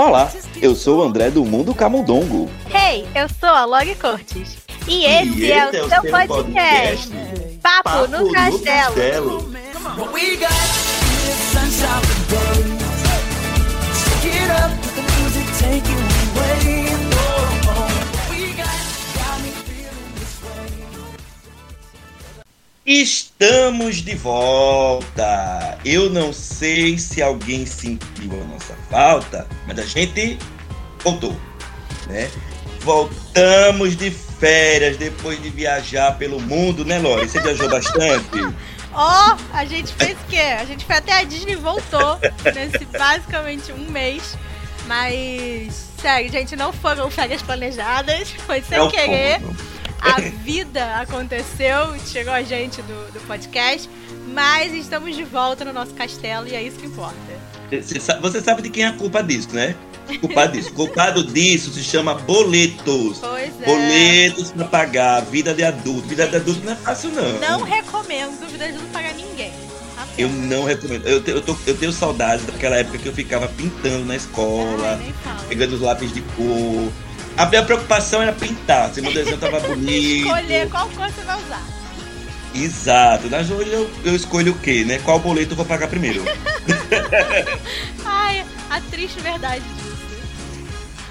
Olá, eu sou o André do Mundo Camundongo. Hey, eu sou a Log Cortes. E esse, E é o seu podcast. Papo, Papo no Castelo. Castelo. Estamos de volta. Eu não sei se alguém sentiu a nossa falta, mas a gente voltou, né? Voltamos de férias depois de viajar pelo mundo, né, Lori? Você viajou bastante? Ó, a gente fez o quê? A gente foi até a Disney e voltou nesse basicamente um mês. Mas, sério, gente, não foram férias planejadas, foi sem Não querer. foram. A vida aconteceu, chegou a gente do, do podcast, mas estamos de volta no nosso castelo e é isso que importa. Você sa- Você sabe de quem é a culpa disso, né? Culpado disso. Culpado disso se chama boletos. Pois é. Boletos pra pagar, vida de adulto. Vida de adulto não é fácil, não. Não recomendo vida de não pagar ninguém. Tá Eu não recomendo. Eu, te- eu, tô- eu tenho saudades daquela época que eu ficava pintando na Ai, escola, fala. pegando os lápis de cor. A minha preocupação era pintar, se meu desenho tava bonito. Escolher qual cor você vai usar. Exato. Nas hoje eu, eu escolho o quê, né? Qual boleto eu vou pagar primeiro. Ai, a triste verdade disso.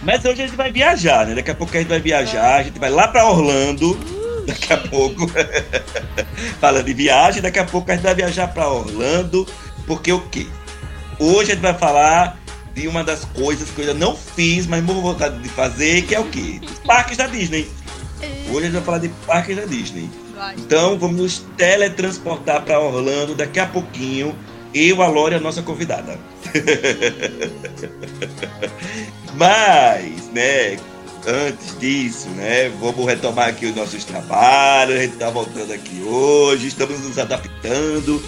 Mas hoje a gente vai viajar, né? Daqui a pouco a gente vai viajar, a gente vai lá pra Orlando. Daqui a pouco. Falando de viagem, daqui a pouco a gente vai viajar pra Orlando. Porque o quê? Hoje a gente vai falar de uma das coisas que eu ainda não fiz, mas morro vontade de fazer, que é o quê? Os parques da Disney. Hoje a gente vai falar de parques da Disney. Então vamos nos teletransportar pra Orlando daqui a pouquinho. Eu, a Lore, a nossa convidada. Mas, né, antes disso, né, vamos retomar aqui os nossos trabalhos. A gente tá voltando aqui hoje, estamos nos adaptando.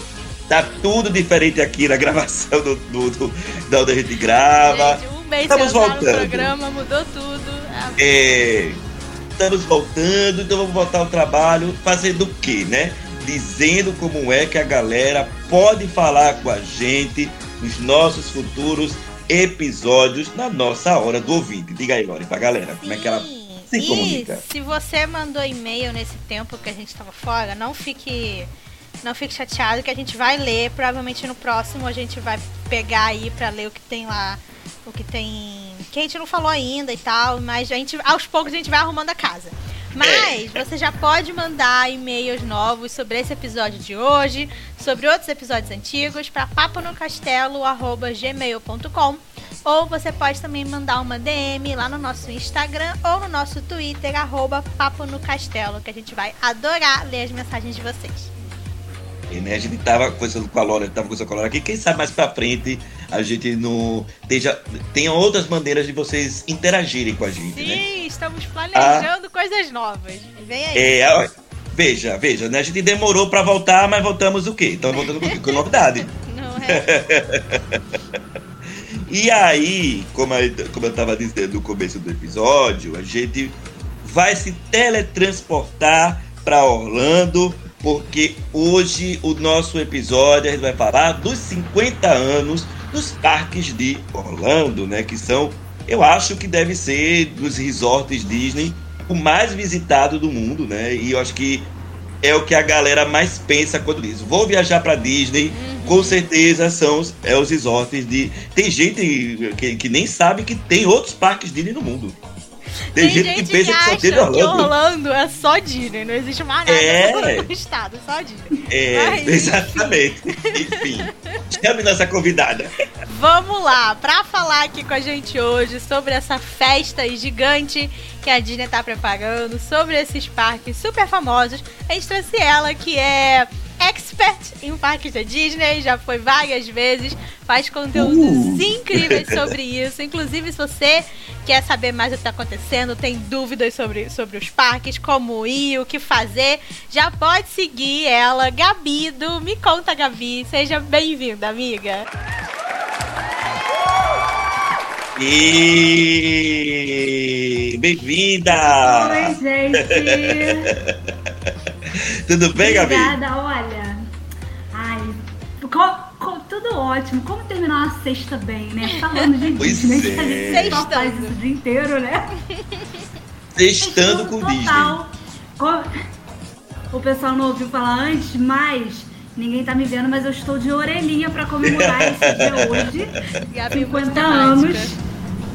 Tá tudo diferente aqui na gravação do, do, do- da onde a gente grava. Gente, um mês Estamos voltando. programa, mudou tudo. É, estamos voltando, então vamos voltar ao trabalho fazendo o quê, né? Dizendo como é que a galera pode falar com a gente nos nossos futuros episódios na nossa hora do ouvinte. Diga aí, Lore, pra galera, como é que ela sim. se e comunica? se você mandou e-mail nesse tempo que a gente tava fora, não fique não fique chateado que a gente vai ler, provavelmente no próximo a gente vai pegar aí pra ler o que tem lá, o que tem que a gente não falou ainda e tal, mas a gente aos poucos a gente vai arrumando a casa. Mas você já pode mandar e-mails novos sobre esse episódio de hoje, sobre outros episódios antigos, para paponocastelo.gmail.com ou você pode também mandar uma DM lá no nosso Instagram ou no nosso Twitter, arroba Papo no Castelo, que a gente vai adorar ler as mensagens de vocês. Né, a gente tava conversando com a Lore, tava conversando com a Lore aqui, quem sabe mais pra frente a gente não tenha, tenha outras maneiras de vocês interagirem com a gente, né? Sim, estamos planejando coisas novas. Vem aí. É, veja, veja, né? A gente demorou pra voltar, mas voltamos o quê? Então voltando com, com novidade. Não é? E aí, como eu, como eu tava dizendo no começo do episódio, a gente vai se teletransportar pra Orlando, porque hoje o nosso episódio a gente vai falar dos 50 anos dos parques de Orlando, né? Que são, eu acho que deve ser dos resorts Disney o mais visitado do mundo, né? E eu acho que é o que a galera mais pensa quando diz: vou viajar pra Disney. Com certeza são os, é os resorts de. Tem gente que, que nem sabe que tem outros parques Disney no mundo. Tem, gente, que pensa que só tem acha que Orlando. Orlando é só Disney, não existe mais nada É. no estado, só Disney. É, Mas, exatamente. Enfim, chame nossa convidada. Vamos lá, pra falar aqui com a gente hoje sobre essa festa gigante que a Disney tá preparando, sobre esses parques super famosos, a gente trouxe ela que é expert em parques da Disney, já foi várias vezes, faz conteúdos Uh. incríveis sobre isso. Inclusive, se você quer saber mais do que tá acontecendo, tem dúvidas sobre, sobre os parques, como ir, o que fazer, já pode seguir ela, Gabido. Me conta, Gabi. Seja bem-vinda, amiga. E bem-vinda! Oi, gente! Tudo bem, Gabi? Obrigada, olha. Ai, com, com tudo ótimo. Como terminar uma sexta bem, né? Falando de Pois Disney, é. que a gente só faz Sextando. isso o dia inteiro, né? Testando com Total. Disney. O pessoal não ouviu falar antes, mas ninguém tá me vendo, mas eu estou de orelhinha pra comemorar esse dia hoje. Gabi, muito 50 romântica. anos.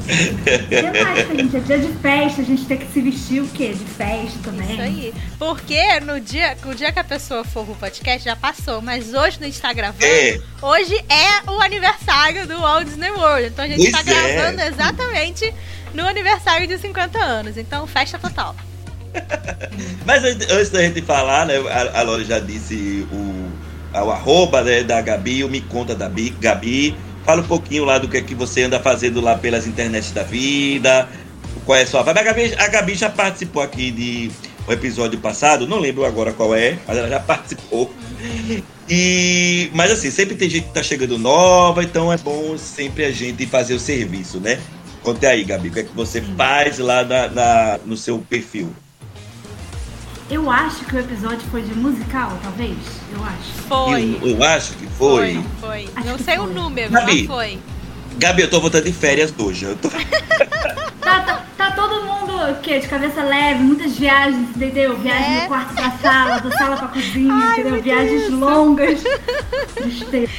Temática, gente. É dia de festa, a gente tem que se vestir o quê? De festa também. Isso aí. Porque no dia, o dia que a pessoa for pro podcast já passou, mas hoje a gente tá gravando. É. Hoje é o aniversário do Walt Disney World. Então a gente Pois tá é. gravando exatamente no aniversário de 50 anos. Então, festa total. Mas an- antes da gente falar, né, a, a Lore já disse o, o arroba né, da Gabi, o Me Conta da Bi- Gabi. Fala um pouquinho lá do que é que você anda fazendo lá pelas internets da vida. Qual é a sua vibe? A Gabi, a Gabi já participou aqui de um episódio passado, não lembro agora qual é, mas ela já participou. E, mas assim, sempre tem gente que tá chegando nova, então é bom sempre a gente fazer o serviço, né? Conte aí, Gabi, o que é que você faz lá na- na, no seu perfil? Eu acho que o episódio foi de musical, talvez. Eu acho. Foi. Eu, eu acho que foi. Foi. Acho Não sei o foi. número, Gabi. mas foi. Gabi, eu tô voltando de férias hoje. Eu tô... Tá, tá, tá todo mundo o quê? De cabeça leve, muitas viagens, entendeu? Viagem É. do quarto pra sala, da sala pra cozinha, Ai, entendeu? Viagens isso. longas. Tristeza.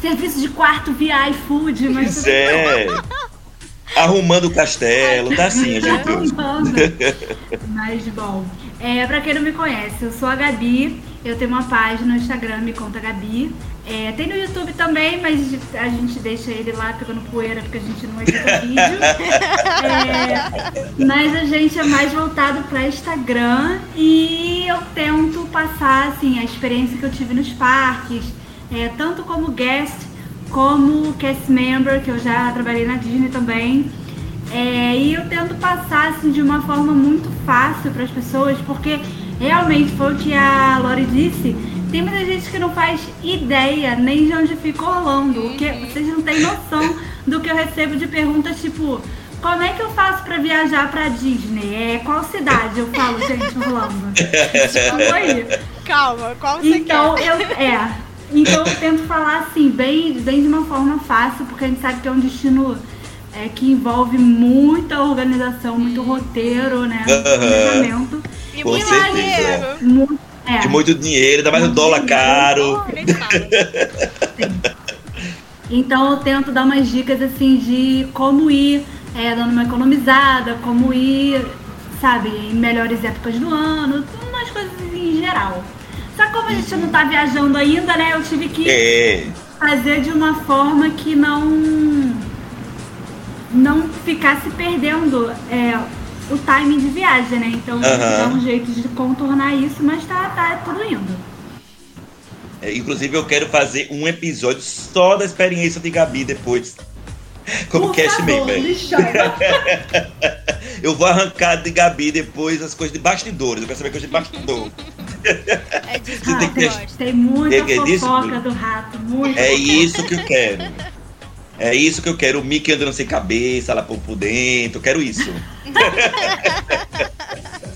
Serviço de quarto via iFood, mas Pois é. Arrumando o castelo, tá assim a gente. Mas bom, é, pra quem não me conhece, eu sou a Gabi, eu tenho uma página no Instagram, me conta Gabi. É, tem no YouTube também, mas a gente deixa ele lá pegando poeira porque a gente não edita vídeo. É, mas a gente é mais voltado para Instagram e eu tento passar assim, a experiência que eu tive nos parques, é, tanto como guest como cast member, que eu já trabalhei na Disney também. É, e eu tento passar assim, de uma forma muito fácil para as pessoas, porque realmente foi o que a Lori disse. Tem muita gente que não faz ideia nem de onde fica Orlando. O que, vocês não têm noção do que eu recebo de perguntas tipo: como é que eu faço para viajar para Disney? É, qual cidade? Eu falo, gente, Orlando. Vamos aí. Calma, qual você Então quer? eu, é, então eu tento falar assim, bem, bem de uma forma fácil, porque a gente sabe que é um destino é, que envolve muita organização, muito roteiro, né? Muito Aham. planejamento. E Com muito certeza. dinheiro. Muito, é, De muito dinheiro, ainda mais o dólar caro. Nem fala. Então eu tento dar umas dicas assim de como ir, é, dando uma economizada, como ir, sabe, em melhores épocas do ano, umas coisas em geral. Só que como a gente não tá viajando ainda, né? Eu tive que É. fazer de uma forma que não não ficasse perdendo é, o timing de viagem, né? Então Aham. dá um jeito de contornar isso, mas tá, tá tudo indo. É, Inclusive, eu quero fazer um episódio só da experiência de Gabi depois. Como Por cast favor. Eu vou arrancar de Gabi depois as coisas de bastidores. Eu quero saber coisas de bastidor. É que Você tem que. Tem muita que é disso, fofoca do rato, É isso que eu quero. É isso que eu quero. O Mickey andando sem cabeça, lá por por dentro. Eu quero isso.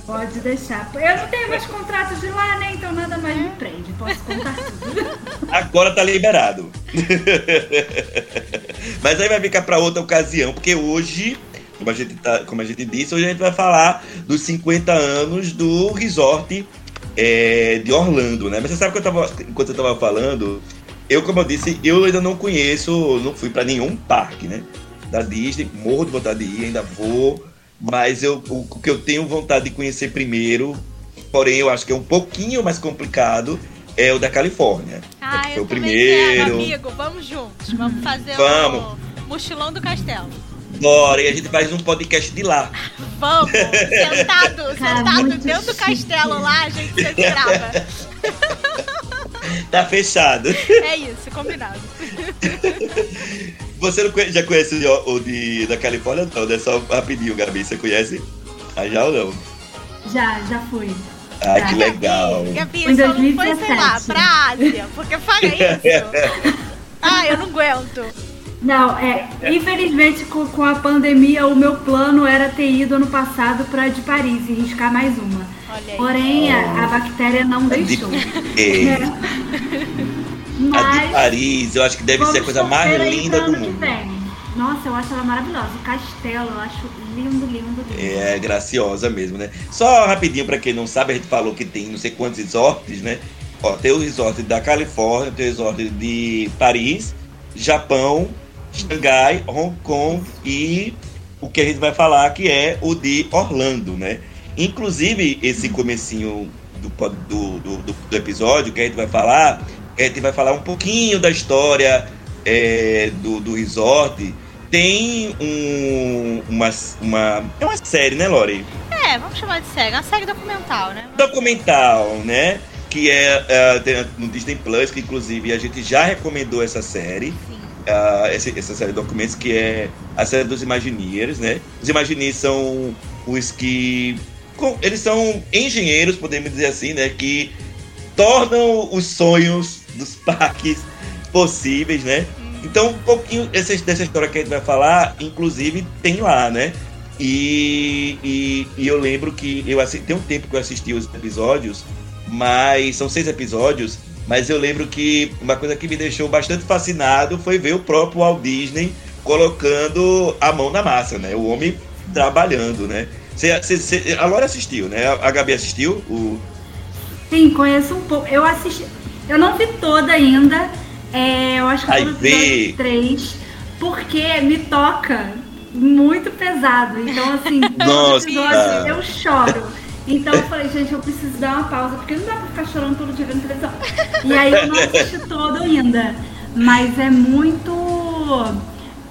Pode deixar. Eu não tenho mais contratos de lá, né? Então nada mais me prende. Posso contar tudo. Agora tá liberado. Mas aí vai ficar pra outra ocasião, porque hoje, como a gente, tá, como a gente disse, hoje a gente vai falar dos 50 anos do resort é, de Orlando, né? Mas você sabe que eu tava, enquanto eu tava falando, eu, como eu disse, eu ainda não conheço, não fui pra nenhum parque, né? Da Disney, morro de vontade de ir, ainda vou. Mas eu, o que eu tenho vontade de conhecer primeiro, porém eu acho que é um pouquinho mais complicado, é o da Califórnia. Ah, Foi eu o primeiro. quero, amigo. Vamos juntos. Vamos fazer Vamos. o mochilão do castelo. Bora, e a gente faz um podcast de lá. Vamos, sentado, Cara, sentado muito dentro do castelo lá, a gente se grava. Tá fechado. É isso, combinado. Você não conhe- já conhece o, o de, da Califórnia? Não, é só rapidinho, Gabi. Você conhece? Ah, já ou não? Já, já fui. Ah, que legal. Gabi, Em só não foi, sei lá, 2017. pra Ásia, porque paga isso. Ah, eu não aguento. Não, é. Infelizmente, com, com a pandemia, o meu plano era ter ido ano passado pra de Paris e riscar mais uma. Olha aí. Porém, a, a bactéria não deixou. É, É. Mas de Paris, eu acho que deve ser a coisa mais linda do mundo. Nossa, eu acho ela maravilhosa. O castelo, eu acho lindo, lindo, lindo. É graciosa mesmo, né? Só rapidinho pra quem não sabe, a gente falou que tem não sei quantos resorts, né? Ó, tem o resort da Califórnia, tem o resort de Paris, Japão, Xangai, Hong Kong e o que a gente vai falar que é o de Orlando, né? Inclusive, esse comecinho do, do, do- do episódio que a gente vai falar, a gente vai falar um pouquinho da história é, do, do resort. Tem um, uma, uma. É uma série, né, Lori? É, vamos chamar de série. Uma série documental, né? documental, né? Que é é, no Disney Plus, que inclusive a gente já recomendou essa série, Sim. ah, essa, essa série de documentos, que é a série dos Imagineers, né? Os Imagineers são os que. com- Eles são engenheiros, podemos dizer assim, né? Que tornam os sonhos dos parques possíveis, né? Então, um pouquinho dessa, dessa história que a gente vai falar, inclusive, tem lá, né? E, e, e eu lembro que eu assi- tem um tempo que eu assisti os episódios, mas são seis episódios, mas eu lembro que uma coisa que me deixou bastante fascinado foi ver o próprio Walt Disney colocando a mão na massa, né? O homem trabalhando, né? Cê, cê- cê- a Laura assistiu, né? A Gabi assistiu? O... Sim, conheço um pouco. Eu assisti. Eu não vi toda ainda. É, eu acho que eu tô no episódio 3, porque me toca muito pesado. Então, assim, Nossa. episódio eu choro. Então eu falei, gente, eu preciso dar uma pausa, porque não dá pra ficar chorando todo dia vendo televisão. E aí eu não assisti todo ainda. Mas é muito.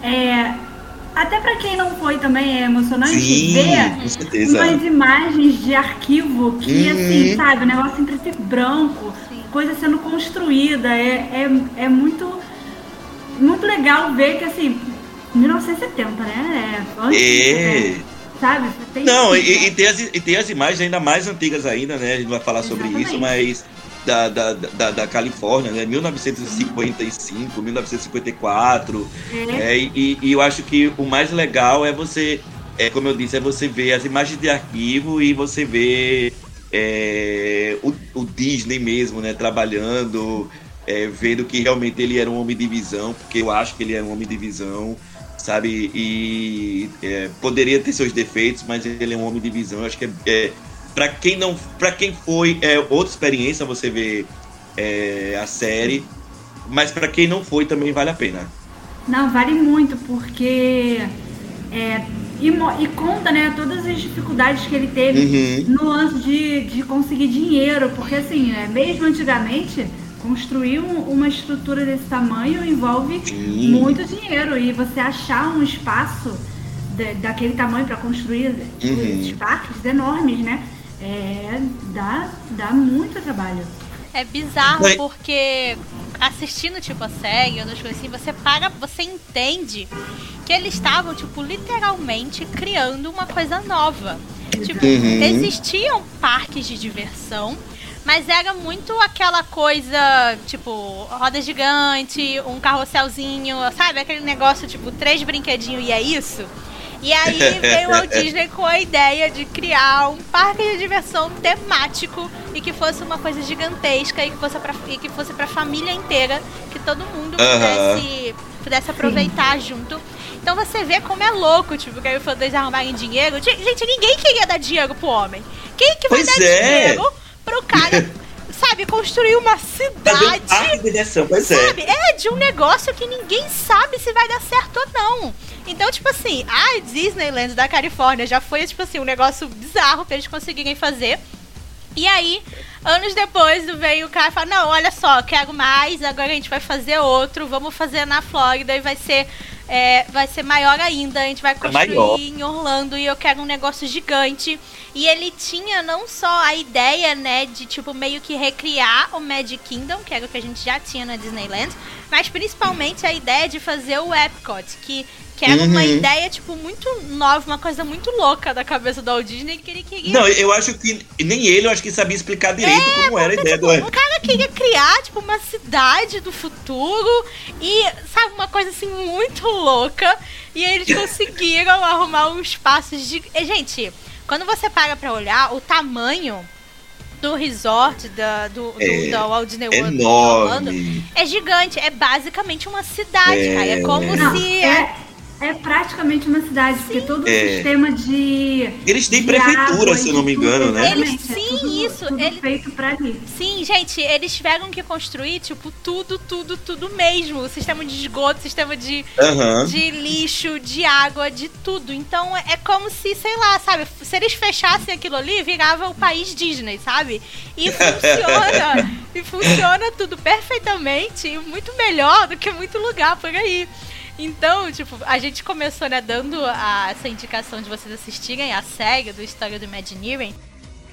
É, até pra quem não foi também é emocionante Sim, ver umas imagens de arquivo que, Uhum. assim, sabe, o negócio em preto e branco, coisa sendo construída. É, é, é muito, muito legal ver que, assim, 1970, né? É, antes É. né? Sabe? Tem Não, e, e tem as, e tem as imagens ainda mais antigas ainda, né? A gente vai falar sobre Exatamente. isso, mas da, da, da, da Califórnia, né? 1955, 1954. É. É, e, e eu acho que o mais legal é você, é como eu disse, é você ver as imagens de arquivo e você ver é, o, o Disney mesmo, né? Trabalhando, é, vendo que realmente ele era um homem de visão, porque eu acho que ele é um homem de visão, sabe? E é, poderia ter seus defeitos, mas ele é um homem de visão. Eu acho que é, é para quem não, para quem foi é outra experiência você ver é, a série, mas para quem não foi também vale a pena. Não, vale muito, porque. É, e, e conta, né, todas as dificuldades que ele teve Uhum. no lance de, de conseguir dinheiro, porque assim, é, mesmo antigamente, construir um- uma estrutura desse tamanho envolve Sim. muito dinheiro. E você achar um espaço da- daquele tamanho para construir Uhum. esses parques enormes, né? É, dá, dá muito trabalho. É bizarro porque assistindo tipo a série, outras coisas assim, você para, você entende que eles estavam tipo literalmente criando uma coisa nova. Tipo, Uhum. existiam parques de diversão, mas era muito aquela coisa, tipo, roda gigante, um carrosselzinho, sabe? Aquele negócio, tipo, três brinquedinhos e é isso. E aí veio o Walt Disney com a ideia de criar um parque de diversão temático e que fosse uma coisa gigantesca e que fosse pra, e que fosse pra família inteira, que todo mundo pudesse, pudesse aproveitar junto. Então você vê como é louco, tipo, que aí o eles arrumarem dinheiro. Gente, gente, ninguém queria dar dinheiro pro homem. Quem que vai Pois dar é. dinheiro pro cara, sabe, construir uma um cidade? parque de diversão, pois é. Sabe? É de um negócio que ninguém sabe se vai dar certo ou não. Então, tipo assim, a Disneyland da Califórnia já foi, tipo assim, um negócio bizarro pra eles conseguirem fazer. E aí, anos depois, veio o cara e falou, não, olha só, quero mais, agora a gente vai fazer outro, vamos fazer na Flórida e vai ser, é, vai ser maior ainda, a gente vai construir maior. em Orlando e eu quero um negócio gigante. E ele tinha não só a ideia, né, de tipo meio que recriar o Magic Kingdom, que era o que a gente já tinha na Disneyland, mas principalmente a ideia de fazer o Epcot, que, que era uma Uhum. ideia tipo muito nova, uma coisa muito louca da cabeça do Walt Disney que ele queria Não, eu acho que nem ele, eu acho que sabia explicar direito É, como era a ideia do O cara queria criar, tipo, uma cidade do futuro e, sabe, uma coisa assim muito louca. E eles conseguiram arrumar um espaço de. E, Gente, quando você para pra olhar, o tamanho do resort da, do, do, É, da Walt Disney World Orlando Enorme. é gigante. É basicamente uma cidade, É. cara. É como Não, se. é, é praticamente uma cidade, porque todo o É. sistema de. Eles têm de prefeitura, água se eu não me tudo, engano, né? Eles- exatamente, é sim, tudo- isso, Tudo ele- feito pra ali. Sim, gente, eles tiveram que construir, tipo, tudo, tudo, tudo mesmo. Sistema de esgoto, sistema de, Aham. de lixo, de água, de tudo. Então é como se, sei lá, sabe, se eles fechassem aquilo ali, virava o país Disney, sabe? E funciona. e funciona tudo perfeitamente e muito melhor do que muito lugar por aí. Então, tipo, a gente começou, né, dando a- essa indicação de vocês assistirem a série do História do Imagineering.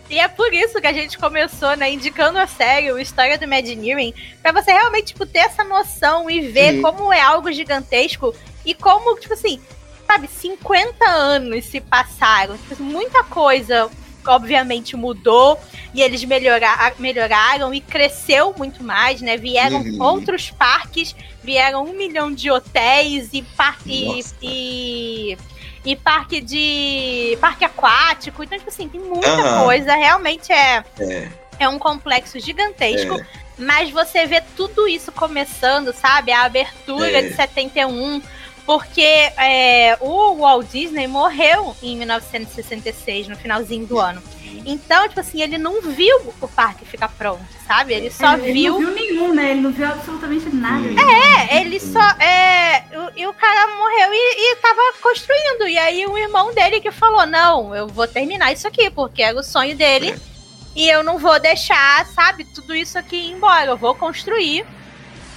E é por isso que a gente começou, né, indicando a série, o História do Imagineering, pra você realmente, tipo, ter essa noção e ver Sim. como é algo gigantesco e como, tipo assim, sabe, 50 anos se passaram. Tipo, muita coisa, obviamente, mudou e eles melhora- melhoraram e cresceu muito mais, né? Vieram Uhum. outros parques, vieram um milhão de hotéis e parque e, e parque de parque aquático. Então, tipo assim, tem muita Aham. coisa. Realmente é, É. é um complexo gigantesco. Mas você vê tudo isso começando, sabe? A abertura É. de 71. Porque é, o Walt Disney morreu em 1966, no finalzinho do ano. Então, tipo assim, ele não viu o parque ficar pronto, sabe? Ele só ele viu. não viu nenhum, né? Ele não viu absolutamente nada. É, ele só. É, e o cara morreu e, e tava construindo. E aí o irmão dele que falou: Não, eu vou terminar isso aqui, porque era o sonho dele. E eu não vou deixar, sabe, tudo isso aqui embora. Eu vou construir.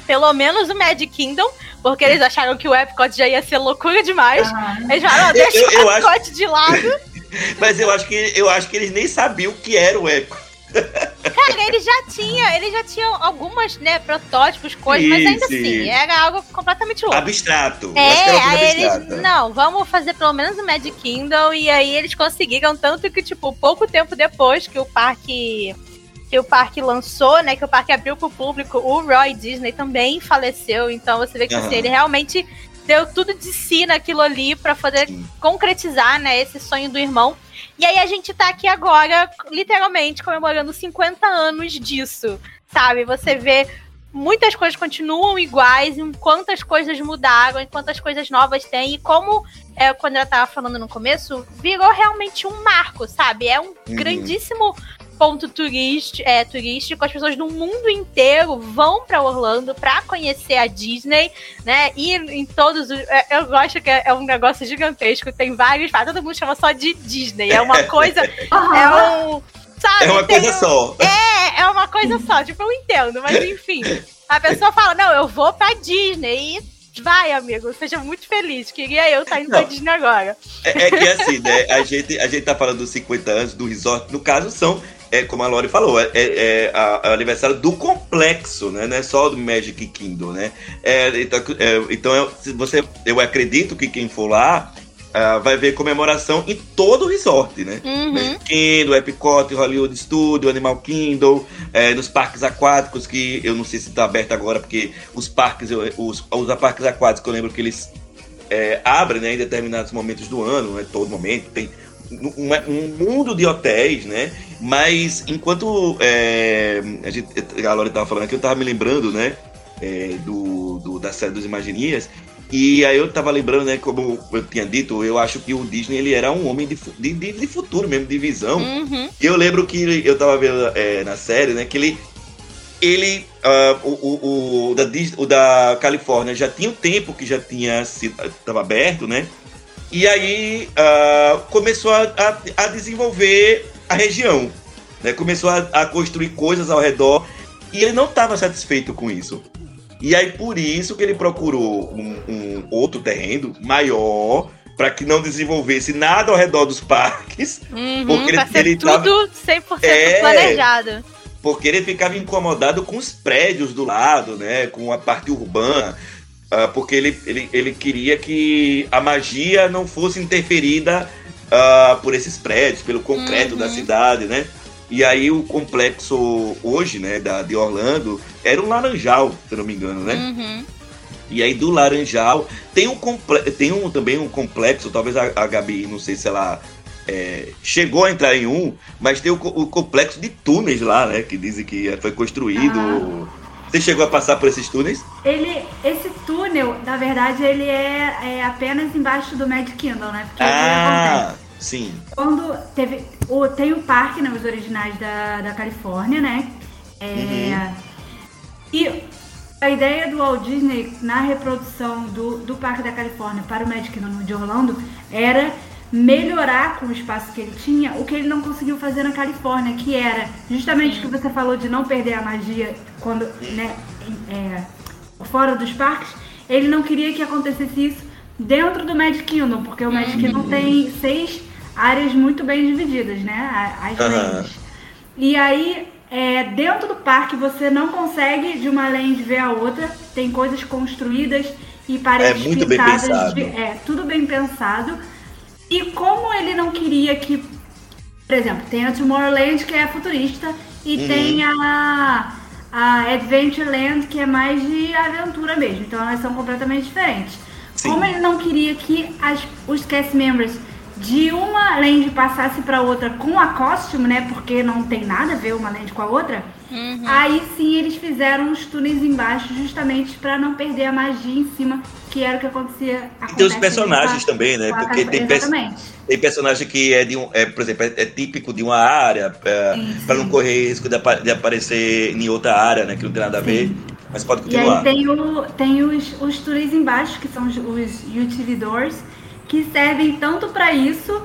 Pelo menos o Magic Kingdom, porque eles acharam que o Epcot já ia ser loucura demais. Ah, Eles falaram, "Não, Eu- deixa eu- eu o acho- Epcot de lado. Mas eu acho que eu acho que eles nem sabiam o que era o Eco. Cara, ele já tinha, ele já tinha algumas, né, protótipos, coisas, mas ainda sim. assim, era algo completamente louco. Abstrato. É, acho aí eles. abstrata. Não, vamos fazer pelo menos o Magic Kingdom. E aí eles conseguiram, tanto que, tipo, pouco tempo depois que o parque. Que o parque lançou, né? Que o parque abriu pro público, o Roy Disney também faleceu. Então você vê que assim, Aham. ele realmente deu tudo de si naquilo ali pra poder Sim. concretizar, né, esse sonho do irmão. E aí a gente tá aqui agora, literalmente, comemorando 50 anos disso, sabe? Você vê muitas coisas continuam iguais, e quantas coisas mudaram, e quantas coisas novas tem, e como, é, quando eu tava falando no começo, virou realmente um marco, sabe? É um grandíssimo ponto turístico, é, turístico, as pessoas do mundo inteiro vão pra Orlando pra conhecer a Disney, né? E em todos os. é, Eu gosto que é é um negócio gigantesco, tem vários. Todo mundo chama só de Disney. É uma coisa. É um. Sabe, É uma coisa um- só. É, é uma coisa só, tipo, eu entendo, mas enfim. A pessoa fala, não, eu vou pra Disney e vai, amigo, seja muito feliz. Queria eu estar indo pra. Disney agora. É, é que assim, né? A gente, a gente tá falando dos 50 anos do resort. No caso, são, é, como a Lori falou, é, é- é a- é o aniversário do complexo, né? Não é só do Magic Kingdom, né? É, então, é, então eu, você, eu acredito que quem for lá ah, vai ver comemoração em todo o resort, né? Uhum. Magic Kingdom, Epcot, Hollywood Studio, Animal Kingdom, é, nos parques aquáticos, que eu não sei se está aberto agora, porque os parques, os, os parques aquáticos, eu lembro que eles é, abrem né, em determinados momentos do ano, não é todo momento, tem um, mundo de hotéis, né? Mas enquanto é, a, gente, a falando aqui, eu estava me lembrando, né? é, do, do- da série dos Imagininhas. E aí eu tava lembrando, né, como eu tinha dito, eu acho que o Disney ele era um homem de, de, de- futuro mesmo, de visão. Uhum. E eu lembro que eu tava vendo é, na série, né, que ele. Ele. ah, o, o, o da, o da Califórnia já tinha um tempo que já tinha sido. Tava aberto, né? E aí ah, começou a, a, a desenvolver a região. Né? Começou a, a construir coisas ao redor. E ele não estava satisfeito com isso. E aí por isso que ele procurou um, um outro terreno maior para que não desenvolvesse nada ao redor dos parques, Uhum, Porque ele- ele tava- tudo 100% É. planejado. porque ele ficava incomodado com os prédios do lado, né, com a parte urbana, ah, porque ele, ele, ele queria que a magia não fosse interferida ah, por esses prédios, pelo concreto Uhum. da cidade, né? E aí o complexo hoje, né, da, de Orlando, era um laranjal, se não me engano, né? Uhum. E aí do Laranjal tem um tem um, também um complexo, talvez a, a Gabi, não sei se ela é, chegou a entrar em um, mas tem o, o complexo de túneis lá, né? Que dizem que foi construído. Você chegou a passar por esses túneis? Ele, esse túnel, na verdade, ele é, é apenas embaixo do Magic Kingdom, né? Porque que Ah, sim. Quando teve. O, tem o parque, né? Os originais da, da Califórnia, né? É, E a ideia do Walt Disney na reprodução do, do Parque da Califórnia para o Magic Kingdom de Orlando era melhorar com o espaço que ele tinha o que ele não conseguiu fazer na Califórnia, que era justamente o que você falou de não perder a magia quando, né, é, fora dos parques. Ele não queria que acontecesse isso dentro do Magic Kingdom, porque o Magic Kingdom tem seis áreas muito bem divididas, né? As lanes. E aí, é, dentro do parque, você não consegue de uma lane ver a outra. Tem coisas construídas e paredes É muito bem pintadas. pensado. de- é, tudo bem pensado. E como ele não queria que. Por exemplo, tem a Tomorrowland, que é futurista, e Uhum. tem a, a Adventureland, que é mais de aventura mesmo. Então elas são completamente diferentes. Sim. Como ele não queria que as, os cast members de uma land passasse para outra com a costume, né? Porque não tem nada a ver uma land com a outra. Aí sim eles fizeram os túneis embaixo justamente para não perder a magia em cima, que era o que acontecia. E tem os personagens também, né? Porque tem, pe- Exatamente. tem personagem que é de um, é, por exemplo, é, é típico de uma área, é, para não correr risco de, apa- de aparecer em outra área, né? Que não tem nada a ver. Sim. Mas pode E continuar. aí tem, o, tem os, os túneis embaixo, que são os, os utility doors, que servem tanto para isso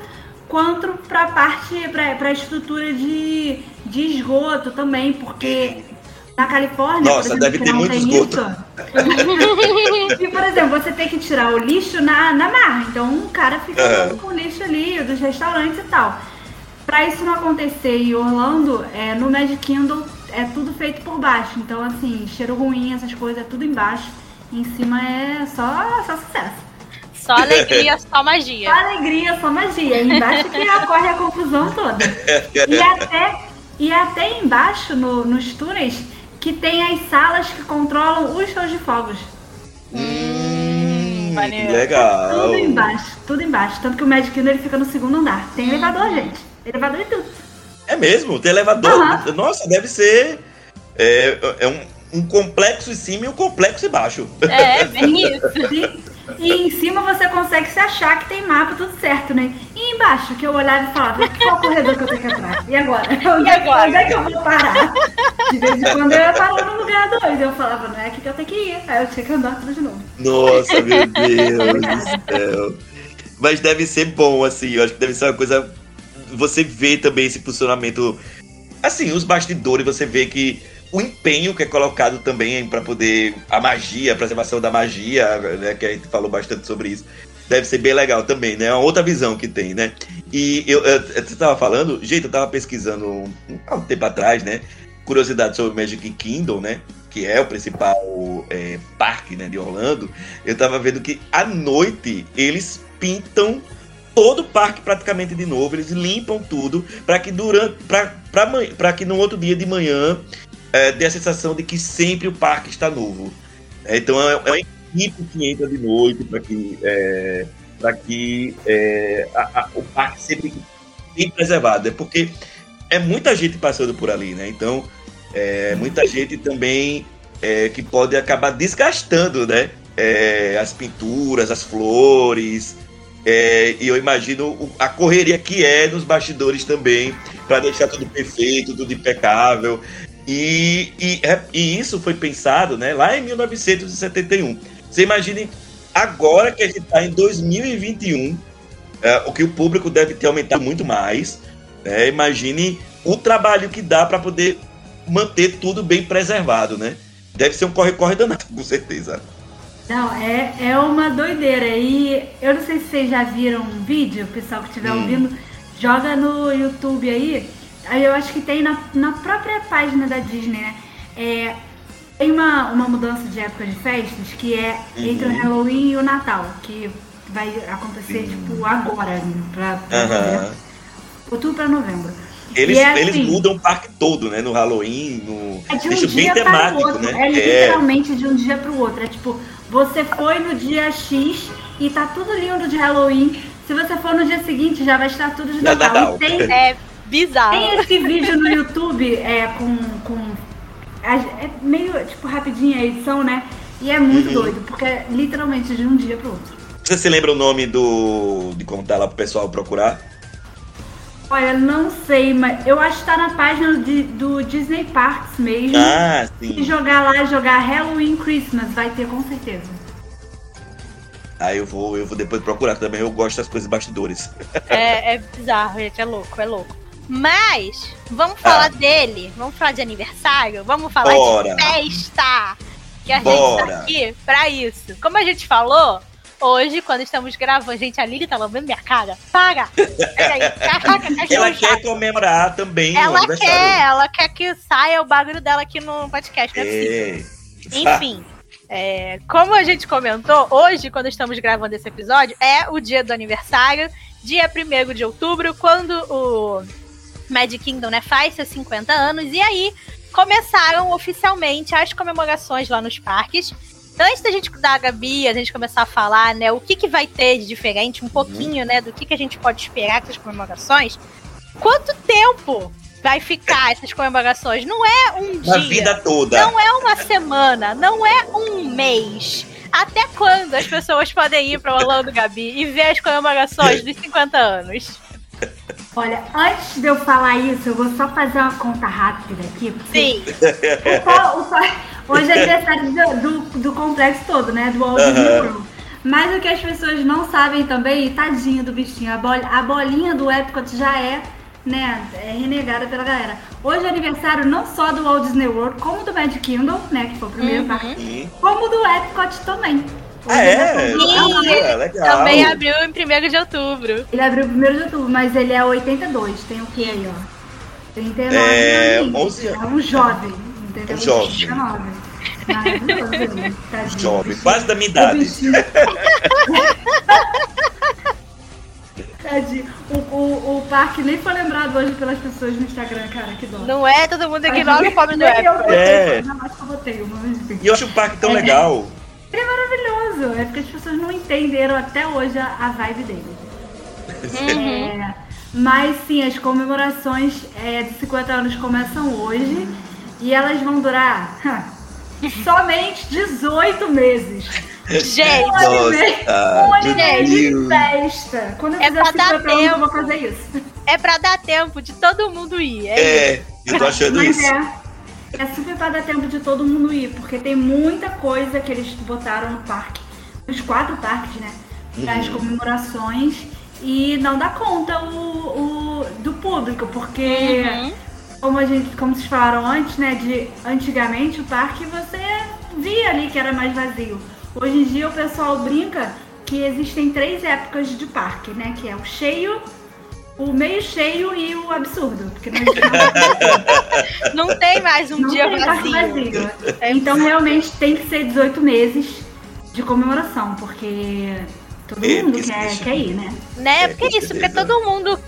quanto para a parte, para a estrutura de, de esgoto também, porque na Califórnia, Nossa, por exemplo, deve que ter não muito esgoto. isso. e, por exemplo, você tem que tirar o lixo na, na marra. Então, um cara fica andando com o lixo ali, dos restaurantes e tal. Pra isso não acontecer em Orlando, é, no Magic Kingdom é tudo feito por baixo. Então, assim, cheiro ruim, essas coisas, é tudo embaixo. Em cima é só, só sucesso. Só alegria, só Só magia. alegria, só magia. Embaixo que ocorre a confusão toda. E até, e até embaixo, no- nos túneis, que tem as salas que controlam os shows de fogos. Hum, maneiro. legal. Tudo embaixo, tudo embaixo. Tanto que o Magic Kingdom ele fica no segundo andar. Tem elevador, gente. Elevador e tudo. É mesmo, tem elevador. Aham. Nossa, deve ser. É, é um, um complexo em cima e um complexo embaixo. É, bem isso. E em cima você consegue se achar que tem mapa, tudo certo, né? E embaixo, que eu olhava e falava, qual corredor que eu tenho que entrar? E agora? Onde, é- agora? onde é que eu vou parar? De vez em quando eu ia parar no lugar dois. Eu falava, não é aqui que eu tenho que ir. Aí eu tinha que andar tudo de novo. Nossa, meu Deus do céu. Mas deve ser bom, assim. Eu acho que deve ser uma coisa. Você vê também esse funcionamento. Assim, os bastidores, você vê que o empenho que é colocado também para poder. A magia, a preservação da magia, né? Que a gente falou bastante sobre isso. Deve ser bem legal também, né? É uma outra visão que tem, né? E eu, eu- você estava falando, gente, eu estava pesquisando um- há um tempo atrás, né? Curiosidade sobre Magic Kingdom, né? Que é o principal é, parque né, de Orlando. Eu tava vendo que à noite eles pintam todo o parque praticamente de novo, eles limpam tudo para que durante para que no outro dia de manhã é, dê a sensação de que sempre o parque está novo. É, então é, é uma equipe que entra de noite para que é, que é, a- a- o parque sempre bem preservado, é porque é muita gente passando por ali, né? Então é muita gente também é, que pode acabar desgastando, né? É, as pinturas, as flores. é, e eu imagino a correria que é nos bastidores também, para deixar tudo perfeito, tudo impecável. E, e, é- e isso foi pensado né, lá em 1971. Você imagine agora que a gente está em 2021, é, o que o público deve ter aumentado muito mais. né? Imagine o trabalho que dá para poder manter tudo bem preservado, né? Deve ser um corre-corre danado, com certeza. Não, é, é uma doideira. E eu não sei se vocês já viram um vídeo, o pessoal que estiver Hum. ouvindo, joga no YouTube aí. Aí eu acho que tem na, na própria página da Disney, né? É, tem uma, uma mudança de época de festas que é entre o Uhum. Halloween e o Natal, que vai acontecer, tipo, agora, pra, pra novembro. outubro pra novembro. Eles, é eles assim, mudam o parque todo, né? No Halloween, no. É de um Deixa bem dia para o temático, outro. né? É literalmente de um dia para o outro. É tipo, você foi no dia X e tá tudo lindo de Halloween. Se você for no dia seguinte, já vai estar tudo de Natal. Natal. Tem, É bizarro. tem esse vídeo no YouTube é, com. com a- é meio tipo rapidinho a edição, né? E é muito Uhum. doido, porque é literalmente de um dia pro outro. Você se lembra o nome do. de como tá lá pro pessoal procurar? Olha, não sei, mas eu acho que tá na página de- do Disney Parks mesmo. Ah, E sim. jogar lá, jogar Halloween Christmas, vai ter com certeza. Aí eu vou, eu vou depois procurar também. Eu gosto das coisas bastidores. É, é bizarro, gente. É louco, é louco. Mas, vamos falar Ah. dele? Vamos falar de aniversário? Vamos falar Bora. de festa? Que a gente Bora. tá aqui pra isso. Como a gente falou, hoje, quando estamos gravando, gente, a Lili tá lambendo minha cara. Para! Peraí, caraca, Ela quer comemorar também Ela quer, ela quer que saia o bagulho dela aqui no podcast, é. É. Enfim, é, como a gente comentou, hoje, quando estamos gravando esse episódio, é o dia do aniversário, dia 1 de outubro, quando o Magic Kingdom né, faz seus 50 anos, e aí começaram oficialmente as comemorações lá nos parques. Então, antes da gente da Gabi, a gente começar a falar, né, o que, que vai ter de diferente, um pouquinho, né, do que, que a gente pode esperar com essas comemorações, quanto tempo vai ficar essas comemorações? Não é um dia. Vida toda. Não é uma semana, não é um mês. Até quando as pessoas podem ir para Orlando, Gabi, e ver as comemorações dos 50 anos? Olha, antes de eu falar isso, eu vou só fazer uma conta rápida aqui. porque Sim, o o qual- hoje é aniversário do, do, do complexo todo, né? Do Walt Disney. World. Mas o que as pessoas não sabem também, tadinho do bichinho, a, bol- a bolinha do Epcot já é, né, é renegada pela galera. Hoje é aniversário não só do Walt Disney World, como do Magic Kingdom, né, que foi o primeiro Uhum. parque, como do Epcot também. Ah, é? Ah, legal. também abriu em 1 de outubro. Ele abriu primeiro de outubro, mas ele é 82. Tem o que aí, ó? 39 É, aninhos. 11 anos. É um jovem, entendeu? Um jovem. 19. Maravilhoso, tadinho. Jovem, quase da minha idade. Tadinho. O, o, o parque nem foi lembrado hoje pelas pessoas no Instagram, cara, que dó. Não é todo mundo ignora o pobre do Nem eu Epcot. botei, É. Eu botei mas. E eu acho o parque tão É. legal. Ele é maravilhoso. É porque as pessoas não entenderam até hoje a, a vibe dele. Uhum. É, mas sim, as comemorações é, de 50 anos começam hoje e elas vão durar somente 18 meses. Gente, Um ano e meio, de festa. Quando eu É fizer pra dar 50 anos, eu vou tempo. fazer isso. é pra dar tempo de todo mundo ir. É. É, eu tô achando Mas isso. é. É super pra dar tempo de todo mundo ir, porque tem muita coisa que eles botaram no parque. Nos quatro parques, né? Das Uhum. comemorações. E não dá conta o, o- do público, porque Uhum. como a gente, como vocês falaram antes, né? De antigamente o parque você via ali que era mais vazio. Hoje em dia o pessoal brinca que existem três épocas de parque, né? Que é o cheio, o meio cheio e o absurdo. Porque não Não tem mais um não dia vazio. É Então realmente tem que ser 18 meses de comemoração, porque todo É, mundo quer, quer ir, né? Né? É, Porque com isso, porque todo mundo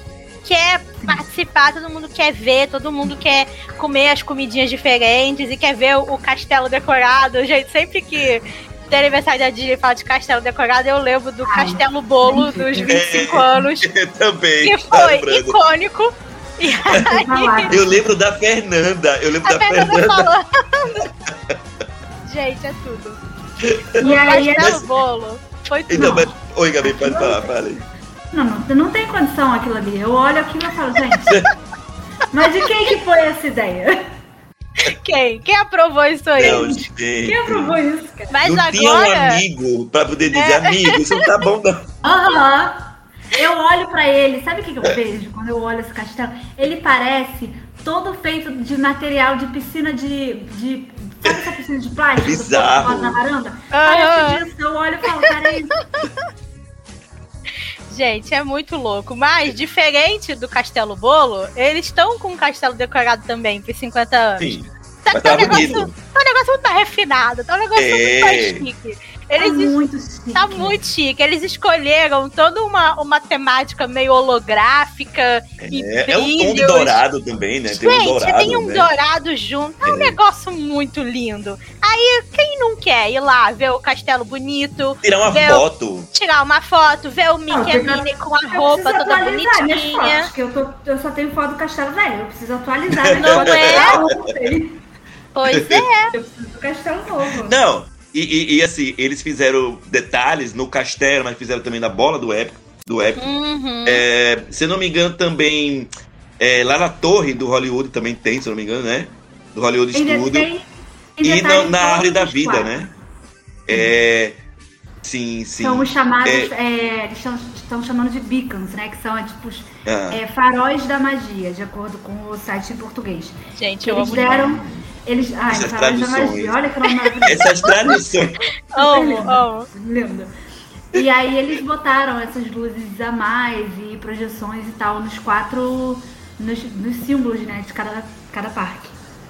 quer participar, todo mundo quer ver, todo mundo quer comer as comidinhas diferentes e quer ver o, o castelo decorado. Gente, sempre que tem aniversário da Disney e fala de castelo decorado, eu lembro do Ai, Castelo Bolo dos 25 É. anos, Também. que tá foi lembrando. icônico. E falar. Eu lembro da Fernanda. Eu lembro a da Fernanda Fernanda. falando. Gente, é tudo. E aí, Castelo Mas- Bolo. Foi tudo. Então, mas... Oi, Gabi, pode falar, fala aí. não, não, não tem condição aquilo ali. Eu olho aquilo e falo, gente. Mas de quem que foi essa ideia? Quem? Quem aprovou isso aí? Não, gente. Quem aprovou isso, cara? Mas não tinha um agora. amigo pra poder dizer, É. amigo, isso não tá bom, não. Aham. Eu olho pra ele, sabe o que, que eu vejo quando eu olho esse castelo? Ele parece todo feito de material de piscina de. de sabe essa piscina de plástico? Bizarro. na varanda? Parece disso. Eu olho e falo, cara, é isso. Gente, é muito louco. Mas, diferente do Castelo Bolo, eles estão com um castelo decorado também por 50 anos. Sim. Tá, tá, um negócio, tá um negócio muito refinado, tá um negócio É. muito mais chique. Eles tá muito chique. Tá muito chique. Eles escolheram toda uma, uma temática meio holográfica e É, é um tom de brilhos. dourado também, né? Tem um Gente, dourado, tem um né? dourado junto. É um É. negócio muito lindo. Aí, quem não quer ir lá ver o castelo bonito, Tirar uma foto. tirar uma foto, ver o Mickey Não, e Minnie com a roupa toda bonitinha. fotos, que eu, tô, eu só tenho foto do Castelo Velho. Eu preciso atualizar Não é? Pois é. Eu preciso do Castelo Novo. Não, e, e- e, assim, eles fizeram detalhes no castelo, mas fizeram também na bola do épico. Do épico. Uhum. É, se eu não me engano, também é, lá na torre do Hollywood também tem, se eu não me engano, né? Do Hollywood Ainda Studio. tem. E na, tá em na árvore da vida, quadros. né? É, sim, sim. São os chamados, É. é, eles estão, estão chamando de beacons, né? Que são é, tipo os Ah, é, faróis da magia, de acordo com o site em português. Gente, eu Eles amo deram. Eles, ai, Essas traduções. magia. Olha que nome maravilhoso. Essas tradições. Amo, amo. Lindo. E aí eles botaram essas luzes a mais e projeções e tal nos quatro. nos, nos símbolos, né? De cada, cada parque.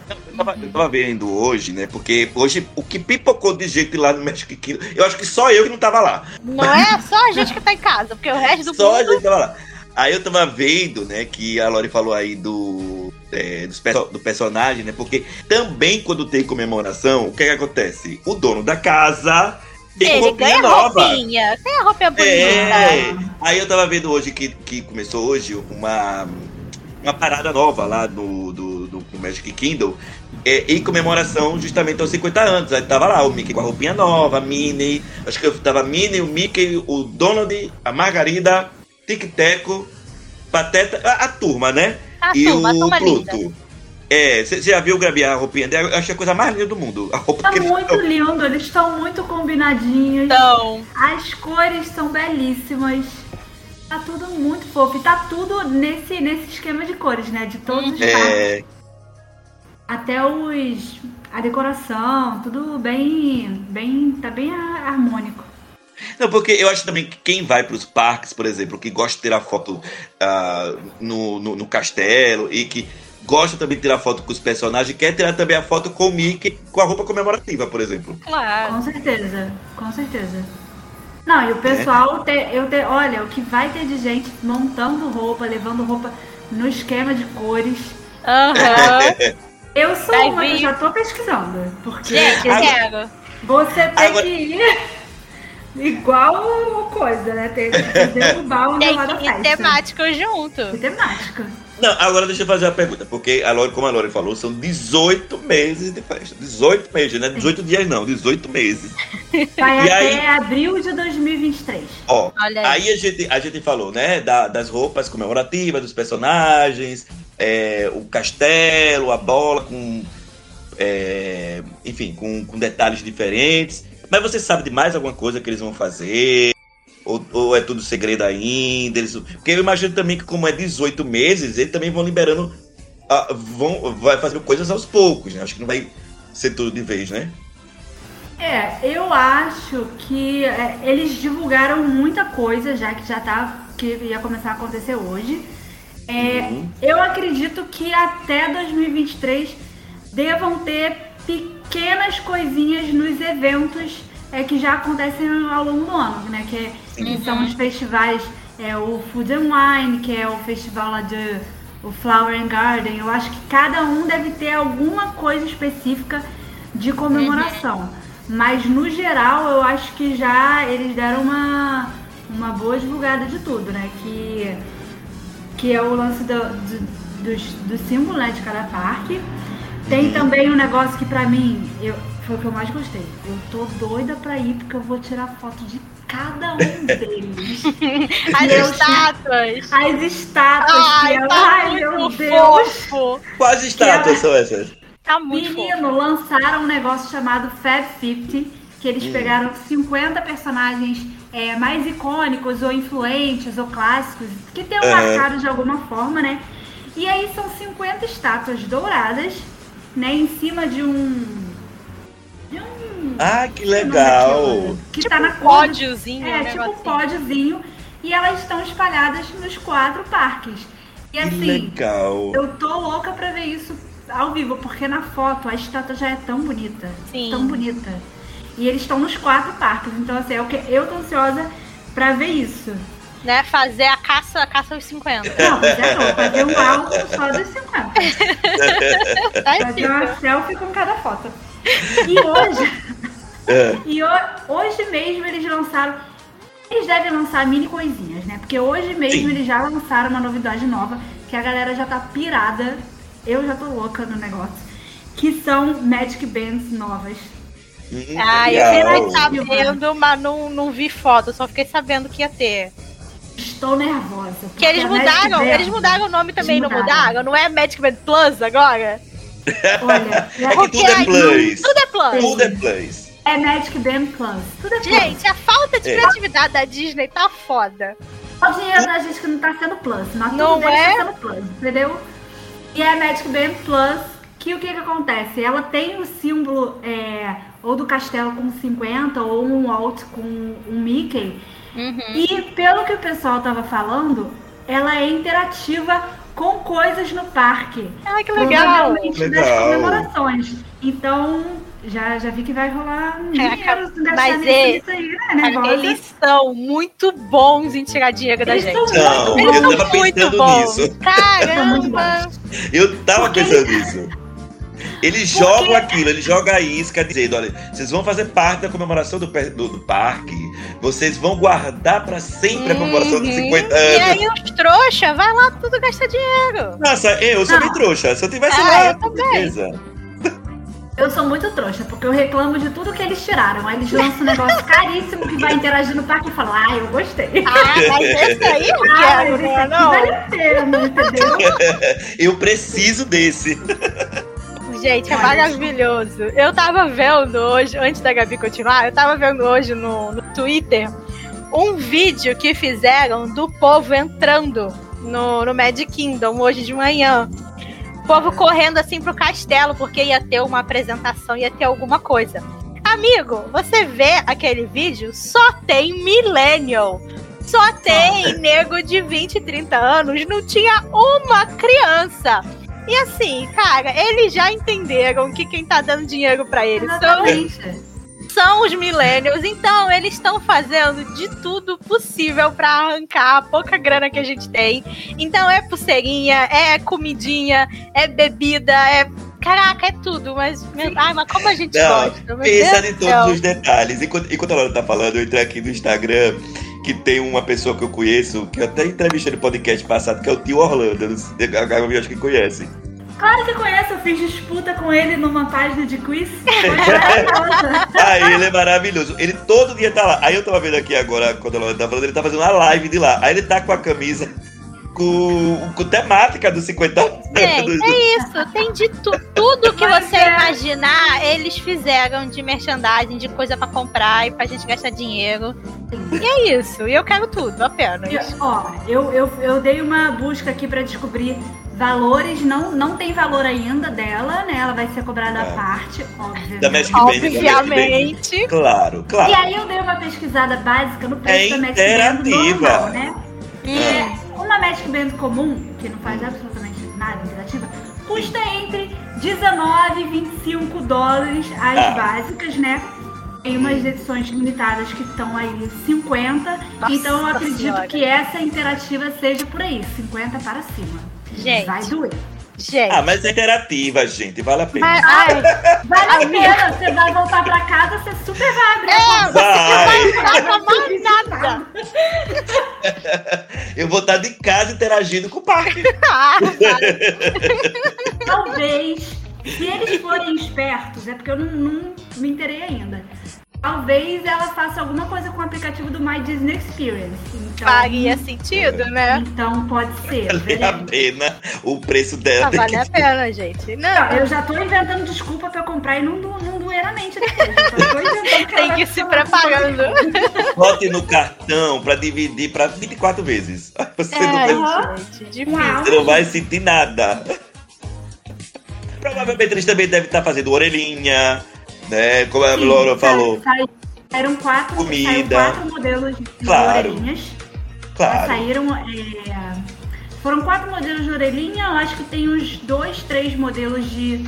Eu tava, eu tava vendo hoje, né? Porque hoje o que pipocou de jeito lá no Kingdom, eu acho que só eu que não tava lá. Não é só a gente que tá em casa, porque o resto do Só a mundo. gente tava lá. Aí eu tava vendo, né, que a Lori falou aí do, é, perso- do personagem, né? Porque também quando tem comemoração, o que, que acontece? O dono da casa tem Ele roupinha nova. roupinha. Tem a roupinha bonita. É. Aí eu tava vendo hoje que, que começou hoje uma, uma parada nova lá no, do, do, do Magic Kingdom. é, em comemoração justamente aos 50 anos. Aí tava lá o Mickey com a roupinha nova, a Minnie. Acho que eu tava Minnie, o Mickey, o Donald, a Margarida, Tic Teco, Pateta, a, a turma, né? A e o turma Pluto. É, você já viu o Gabi a roupinha dela? Eu achei a coisa mais linda do mundo. A roupa Tá que eles muito lindo, eles estão muito combinadinhos. Então, As cores são belíssimas. Tá tudo muito fofo. E tá tudo nesse, nesse esquema de cores, né? De todos os. É, Até os. a decoração, tudo bem. bem. tá bem ha- harmônico. Não, porque eu acho também que quem vai para os parques, por exemplo, que gosta de tirar foto ah, no, no, no castelo e que gosta também de tirar foto com os personagens, quer tirar também a foto com o Mickey com a roupa comemorativa, por exemplo. claro. Com certeza, com certeza. Não, e o pessoal, te- eu te, olha, o que vai ter de gente montando roupa, levando roupa no esquema de cores. Aham. Eu sou Vai uma, eu vir. já tô pesquisando. Porque Gente, quero. você tem Agora- que ir igual coisa, né? Tem que derrubar o Tem que ir festa. temático junto. E temática. Não, agora deixa eu fazer uma pergunta, porque a Lore, como a Lore falou, são 18 meses de festa. 18 meses, né? 18 dias não, 18 meses. Vai E até aí? abril de 2023. Ó, Olha aí. aí a gente, a gente falou, né, da- das roupas comemorativas, dos personagens, é, o castelo, a bola com. é, enfim, com, com detalhes diferentes. Mas você sabe de mais alguma coisa que eles vão fazer? Ou, ou é tudo segredo ainda? Eles, porque eu imagino também que, como é 18 meses, eles também vão liberando. ah, vão, vai fazendo coisas aos poucos, né? Acho que não vai ser tudo de vez, né? É, eu acho que é, eles divulgaram muita coisa já que já tá que ia começar a acontecer hoje. É, Uhum. Eu acredito que até 2023 devam ter pequenas coisinhas nos eventos é, que já acontecem ao longo do ano, né? Que, que são os festivais, é, o Food and Wine, que é o festival lá de o Flower and Garden. Eu acho que cada um deve ter alguma coisa específica de comemoração. Mas no geral eu acho que já eles deram uma, uma boa divulgada de tudo, né? Que, que é o lance do, do, dos- do símbolo né, de cada parque. Tem também um negócio que pra mim eu, foi o que eu mais gostei. Eu tô doida pra ir porque eu vou tirar foto de cada um deles. As estátuas. As estátuas que Ai, eu, tá ai meu Deus! fofo. Quais estátuas são essas? Tá muito fofo. Menino, lançaram um negócio chamado Fab 50, que eles pegaram 50 personagens é, mais icônicos, ou influentes, ou clássicos, que tenham Aham. marcado de alguma forma, né? E aí são 50 estátuas douradas, né, em cima de um. De um. Ah, que legal! Que Tipo tá na um pódiozinho. É, um tipo um pódiozinho. E elas estão espalhadas nos quatro parques. E assim, legal! eu tô louca pra ver isso ao vivo, porque na foto a estátua já é tão bonita. Sim. Tão bonita. E eles estão nos quatro parques. Então, assim, é o que eu tô ansiosa pra ver isso. Né? Fazer a caça, a caça aos 50. Não, mas é não, fazer um álbum só dos 50. Tá Fazer uma selfie com cada foto. E hoje, É. e ho- hoje mesmo eles lançaram. Eles devem lançar mini coisinhas, né? Porque hoje mesmo Sim. eles já lançaram uma novidade nova, que a galera já tá pirada. Eu já tô louca no negócio. Que são Magic Bands novas. Hum, Ah, eu legal. fiquei sabendo, mas não, não vi foto, só fiquei sabendo que ia ter. Estou nervosa. Que eles mudaram, eles mudaram o nome também, não mudaram. mudaram? Não é Magic Band Plus agora? Olha, É que tudo é plus. Tudo é Plus. Tudo é plus. é Magic Band Plus. Tudo é Plus. Gente, a falta de É. criatividade da Disney tá foda. Olha o dinheiro da gente que não tá sendo plus, mas Não tudo deles é? tá sendo plus, entendeu? E é Magic Band Plus, que o que que acontece? Ela tem o símbolo é, ou do castelo com 50 ou um Walt com um Mickey. Uhum. E pelo que o pessoal tava falando, ela é interativa com coisas no parque. Ai, que legal. Provavelmente das Legal. comemorações. Então, já, já vi que vai rolar um dinheiro gastar mas é- aí, né? Eles são muito bons em tirar dinheiro da Eles gente. são Não, Eles eu bons. tava são muito pensando bons. nisso. São Caramba. Eu tava Porque pensando nisso. Eles jogam aquilo, eles jogam a isca dizendo: olha, vocês vão fazer parte da comemoração do, do- do parque, vocês vão guardar pra sempre a comemoração dos Uhum. 50 E anos. aí os trouxa, vai lá tudo gastar dinheiro. Nossa, eu sou Não. bem trouxa. Se eu tivesse Ah, lá, eu também. Eu sou muito trouxa, porque eu reclamo de tudo que eles tiraram. Aí eles lançam um negócio caríssimo que vai interagir no parque e falam, ah, eu gostei. Ah, mas esse aí eu Ah, quero, esse né? aqui Não. vale a pena, entendeu? Eu preciso desse. Gente, é maravilhoso. Eu tava vendo hoje, antes da Gabi continuar, eu tava vendo hoje no, no Twitter um vídeo que fizeram do povo entrando no, no Magic Kingdom hoje de manhã. O povo correndo assim pro castelo, porque ia ter uma apresentação, ia ter alguma coisa. Amigo, você vê aquele vídeo, só tem Millennial. Só tem nego de 20, 30 anos, não tinha uma criança. E assim, cara, eles já entenderam que quem tá dando dinheiro pra eles são, são os millennials. Então, eles estão fazendo de tudo possível pra arrancar a pouca grana que a gente tem. Então, é pulseirinha, é comidinha, é bebida, é. Caraca, é tudo, mas. meu- Ai, mas como a gente Não, gosta. meu Pensa Deus em todos os detalhes. Enquanto, enquanto a Laura tá falando, eu entrei aqui no Instagram, que tem uma pessoa que eu conheço, que eu até entrevistei no podcast passado, que é o tio Orlando. Eu não sei- A Gabi acho que conhece. Claro que conheço, eu fiz disputa com ele numa página de quiz. Aí ele é maravilhoso. Ele todo dia tá lá. Aí eu tava vendo aqui agora, quando a Laura tá falando, ele tá fazendo uma live de lá. Aí ele tá com a camisa com, com temática dos 50 anos. Gente, é isso. Tem de tu, tudo que você é. imaginar, eles fizeram de merchandising, de coisa pra comprar e pra gente gastar dinheiro. E é isso. E eu quero tudo, apenas. Eu- ó, eu, eu, eu dei uma busca aqui pra descobrir valores, não, não tem valor ainda dela, né? Ela vai ser cobrada à É. parte, obviamente. Da Magic Band, da Magic Band. Obviamente. Claro, claro. E aí eu dei uma pesquisada básica no preço É da Magic Band normal, né? Hum. É, uma Magic Band comum, que não faz absolutamente nada interativa, custa entre 19 e 25 dólares as Ah. básicas, né? Tem umas edições limitadas que estão aí 50. Nossa então eu acredito Senhora. que essa interativa seja por aí, 50 para cima. Gente. Vai doer. Gente. Ah, mas é interativa, gente. Vale a pena. Mas, ai, Vale a pena, você vai voltar pra casa, você super vai abrir é. Vai. não vai pra mais nada. Eu vou estar de casa interagindo com o parque. Ah, Talvez, se eles forem espertos, é porque eu não, não me interei ainda. Talvez ela faça alguma coisa com o aplicativo do My Disney Experience. Então, faria sentido, né? Então pode ser. Vale a pena o preço dela. Ah, vale que- a pena, gente. Não, Não, eu já tô inventando desculpa pra eu comprar e não, do- não doer na mente depois. Que tem que se preparando. Bote no cartão pra dividir pra 24 vezes. Você, não, É, vai, gente, você não vai sentir nada. Provavelmente eles também devem estar fazendo orelhinha, né? Como a Sim, Laura sa- falou. Saíram quatro, Comida. saíram quatro modelos de Claro. orelhinhas. Claro. saíram. é, foram quatro modelos de orelhinha, eu acho que tem uns dois, três modelos de,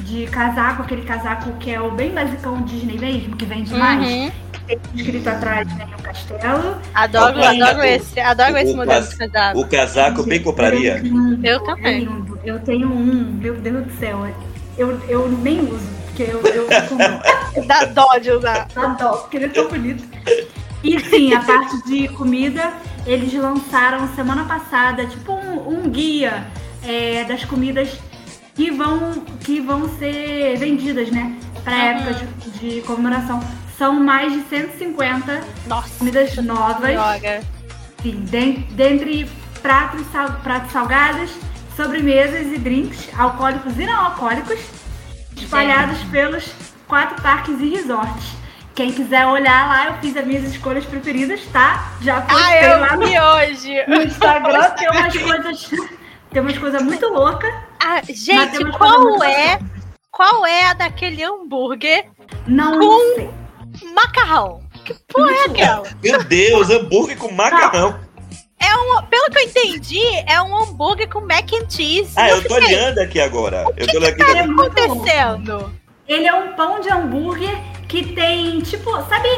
de casaco, aquele casaco que é o bem basicão Disney mesmo, que vende mais. Uhum. Tem escrito atrás, né, o castelo. Adoro, adoro esse, adoro o- esse modelo cas- de casaco. O casaco bem compraria. Eu também. Eu tenho um, meu Deus do céu. Eu, eu nem uso, porque eu, eu fico com. Dá dó de usar. Dá dó, porque ele é tão bonito. E sim, a parte de comida, eles lançaram semana passada, tipo um, um guia é, das comidas que vão, que vão ser vendidas, né? Pra Uhum. época de, de comemoração. São mais de 150 Nossa, comidas novas. droga. Sim, den- dentre pratos, sal- pratos salgados, sobremesas e drinks, alcoólicos e não alcoólicos, espalhados pelos quatro parques e resorts. Quem quiser olhar lá, eu fiz as minhas escolhas preferidas, tá? Já Ah, postei lá eu no, vi hoje. no Instagram, tem umas coisas. Tem umas coisas muito loucas. Ah, gente, qual é, qual é a daquele hambúrguer Não, Com- sei. macarrão? Que porra é aquela? Meu Deus, hambúrguer com macarrão. É um, pelo que eu entendi, é um hambúrguer com mac and cheese. Ah, E eu tô fiquei, olhando aqui agora. Eu tô olhando aqui. O que tá acontecendo? Ele é um pão de hambúrguer que tem, tipo, sabe.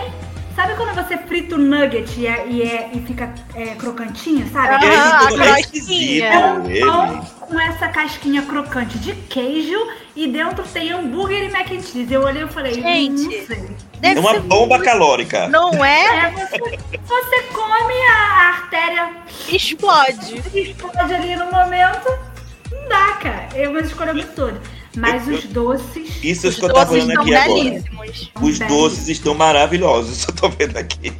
Sabe quando você frita o nugget e, é- e, é- e fica é, crocantinho, sabe? Ah, esquisito É um pão com essa casquinha crocante de queijo e dentro tem hambúrguer e mac and cheese. Eu olhei e falei, Gente. não sei. Deve É uma ser bomba muito- calórica. Não é? É, você, você come a, a artéria Explode. explode ali no momento. Não dá, cara. É uma escolha muito toda. Mas Eu- os doces. Isso Os que eu doces falando estão aqui agora. belíssimos. Os são doces estão maravilhosos, eu tô vendo aqui.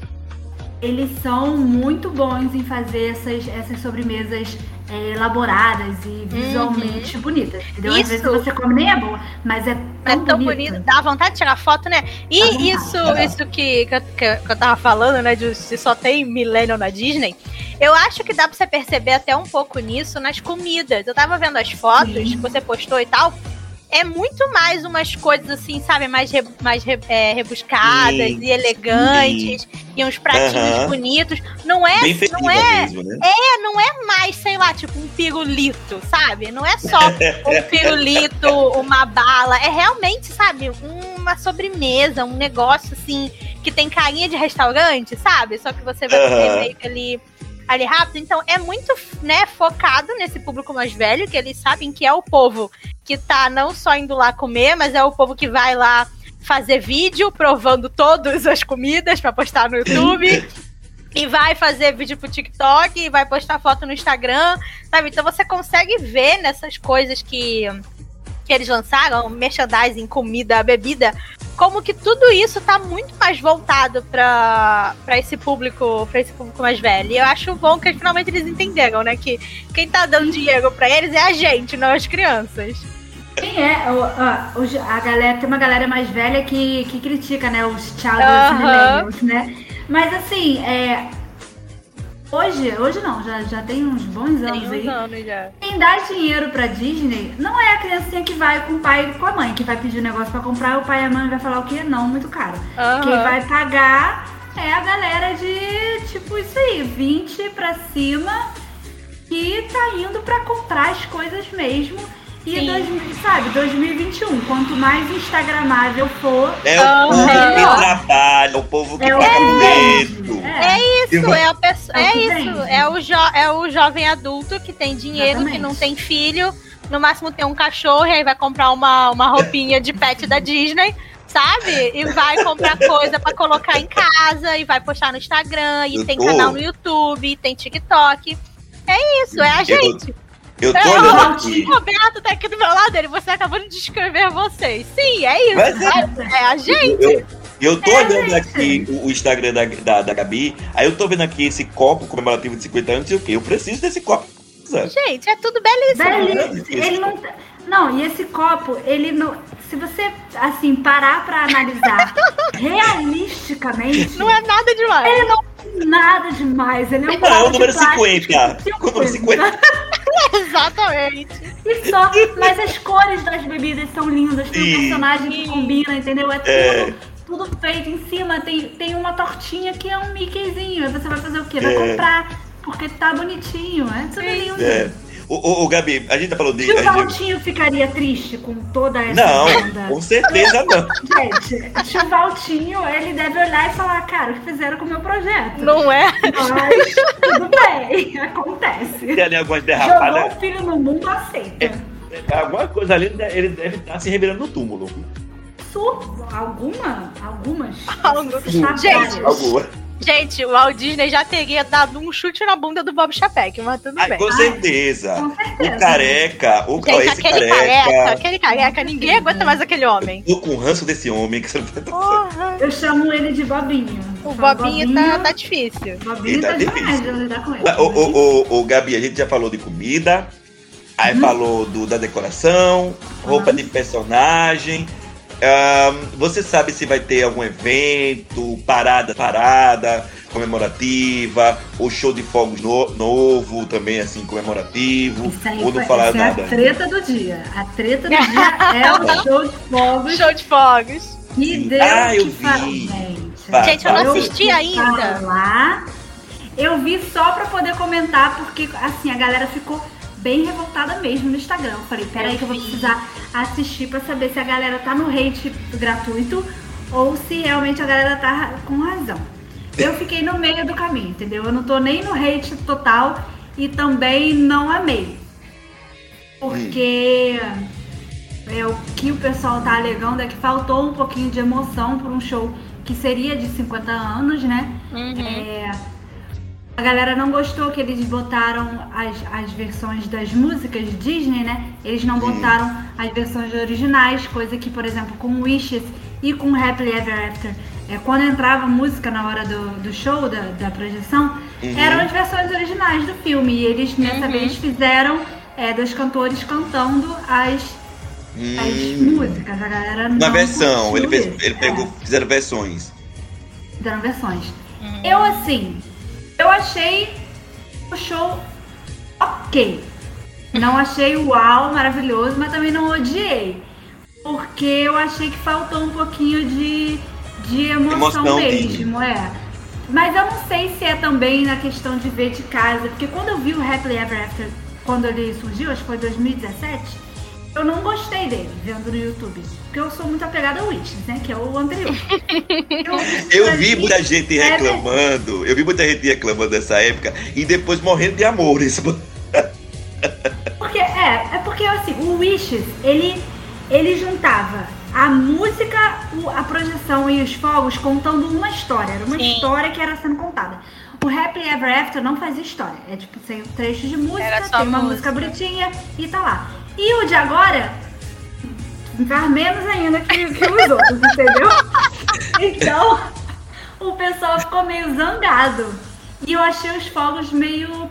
Eles são muito bons em fazer essas, essas sobremesas é, elaboradas e visualmente bonitas. Entendeu? Às Isso. vezes você come nem é boa, mas é É tão, tão bonito. bonito, dá vontade de tirar foto, né? E vontade. isso, isso que, que, eu- que, que eu tava falando, né? De se só tem millennial na Disney. Eu acho que dá pra você perceber até um pouco nisso nas comidas. Eu tava vendo as fotos Sim. que você postou e tal. É muito mais umas coisas assim, sabe? Mais, re- mais re- é, rebuscadas Sim. e elegantes. E uns pratinhos Aham. bonitos. Não é, Bem não é mesmo, né? é, não é mais, sei lá, tipo um pirulito, sabe? Não é só um pirulito, uma bala. É realmente, sabe, uma sobremesa, um negócio assim, que tem carinha de restaurante, sabe? Só que você vai comer Aham. meio que ali, ali rápido. Então é muito, né, focado nesse público mais velho, que eles sabem que é o povo que tá não só indo lá comer, mas é o povo que vai lá fazer vídeo provando todas as comidas pra postar no YouTube. E vai fazer vídeo pro TikTok, e vai postar foto no Instagram, sabe? Então você consegue ver nessas coisas que, que eles lançaram, merchandising, comida, bebida, como que tudo isso tá muito mais voltado pra, pra esse público, para esse público mais velho. E eu acho bom que finalmente eles entenderam, né? Que quem tá dando dinheiro pra eles é a gente, não as crianças. Quem é? O- os- a galera, tem uma galera mais velha que, que critica, né? Os childless Aham. millennials, né? Mas assim, é. Hoje, hoje não, já, já tem uns bons anos Tem aí. uns anos já. Quem dá dinheiro pra Disney não é a criancinha que vai com o pai e com a mãe, que vai pedir um negócio pra comprar, o pai e a mãe vai falar o quê? Não, muito caro. Aham. Quem vai pagar é a galera de, tipo, isso aí, 20 pra cima, que tá indo pra comprar as coisas mesmo. E, Sim. 2000, sabe, 2021, quanto mais instagramável for, É o povo é. que trabalha, o povo que é tá que medo. É. É isso, é a pessoa. É o É que isso. É o, jo é o jovem adulto que tem dinheiro, que Exatamente. não tem filho, no máximo tem um cachorro e aí vai comprar uma, uma roupinha de pet da Disney. Sabe? E vai comprar coisa pra colocar em casa e vai postar no Instagram. E Eu tem tô- canal no YouTube, e tem TikTok. É isso, é a Eu- gente. Eu tô É, olhando o aqui. Roberto tá aqui do meu lado, ele, você acabou de descrever vocês. Sim, é isso. Mas é- é a gente. Eu, eu tô É, olhando gente. aqui o, o Instagram da, da, da Gabi, aí eu tô vendo aqui esse copo comemorativo de 50 anos e o quê? Eu preciso desse copo. Gente, é tudo belíssimo. Belíssimo. Ele não, tá- não, e esse copo, ele não. Se você, assim, parar pra analisar realisticamente, Não é nada demais. ele não tem nada demais. Ele é um Não, é o copo de número plástico 50. de O número 50. Exatamente. E só, mas as cores das bebidas são lindas, tem um personagem que combina, entendeu? É tudo, É. tudo feito em cima, tem, tem uma tortinha que é um Mickeyzinho. Aí você vai fazer o quê? Vai É. comprar, porque tá bonitinho, é tudo lindo. É. Ô, ô, ô, Gabi, a gente tá falando de. Se o a gente- Valtinho ficaria triste com toda essa Não, banda. com certeza não. Gente, se o Valtinho, ele deve olhar e falar, cara, o que fizeram com o meu projeto? Não é? Mas tudo bem, acontece. Tem ali algumas Jogou derrapadas. o filho no mundo, aceita. Alguma coisa ali, ele deve estar se revirando no túmulo. Su- alguma? Algumas? Algumas. Gente, Alguma. Gente, o Walt Disney já teria dado um chute na bunda do Bob Chapek, mas tudo Ai, bem. com certeza. com certeza. O careca, o Gente, esse aquele careca. careca, aquele careca, ninguém aguenta mais aquele homem. Tô com o ranço desse homem que você não vai Porra. Eu chamo ele de Bobinho. O Falo, Bobinho tá, tá difícil. Bobinho tá tá demais difícil. de lidar com ele. Ô, ô, ô, ô, Gabi, a gente já falou de comida, aí Uhum. falou do, da decoração, roupa de personagem. Você sabe se vai ter algum evento, parada, parada, comemorativa, ou show de fogos no- novo, também assim, comemorativo, Isso aí ou não foi- falar nada? é a treta do dia. A treta do dia é o show de fogos Show de fogos. que deu Ah, eu que vi. falar, gente. Vai, Gente, eu não assisti fui ainda. Lá, eu vi só pra poder comentar, porque assim, a galera ficou bem revoltada mesmo no Instagram. Eu falei, peraí que eu vou precisar assistir pra saber se a galera tá no hate gratuito ou se realmente a galera tá com razão. Eu fiquei no meio do caminho, entendeu? Eu não tô nem no hate total e também não amei. Porque é, o que o pessoal tá alegando é que faltou um pouquinho de emoção por um show que seria de 50 anos, né? Uhum. É, a galera não gostou que eles botaram as, as versões das músicas Disney, né? Eles não botaram as versões originais, coisa que, por exemplo, com Wishes e com Happily Ever After, é, quando entrava música na hora do, do show, da, da projeção, Uhum. eram as versões originais do filme. E eles, nessa Uhum. vez, fizeram é, dos cantores cantando as, as Hum, músicas. A galera não uma versão, ele, fez, ele É pegou, fizeram versões. fizeram versões. Eu, assim, eu achei o show ok. Não achei uau, maravilhoso, mas também não odiei. Porque eu achei que faltou um pouquinho de, de emoção, Emoção, mesmo, é. Mas eu não sei se é também na questão de ver de casa, porque quando eu vi o Happily Ever After, quando ele surgiu, acho que foi 2017, eu não gostei dele, vendo no YouTube. Porque eu sou muito apegada ao Wishes, né? Que é o anterior. Eu, Eu vi muita gente É, reclamando, eu vi muita gente reclamando dessa época e depois morrendo de amores. Porque, é, é porque assim, o Wishes, ele, ele juntava a música, a projeção e os fogos contando uma história. Era uma Sim. história que era sendo contada. O Happily Ever After não fazia história. É tipo, tem trechos de música, tem uma música música. bonitinha e tá lá. E o de agora faz menos ainda que, que os outros, entendeu? Então, o pessoal ficou meio zangado. E eu achei os fogos meio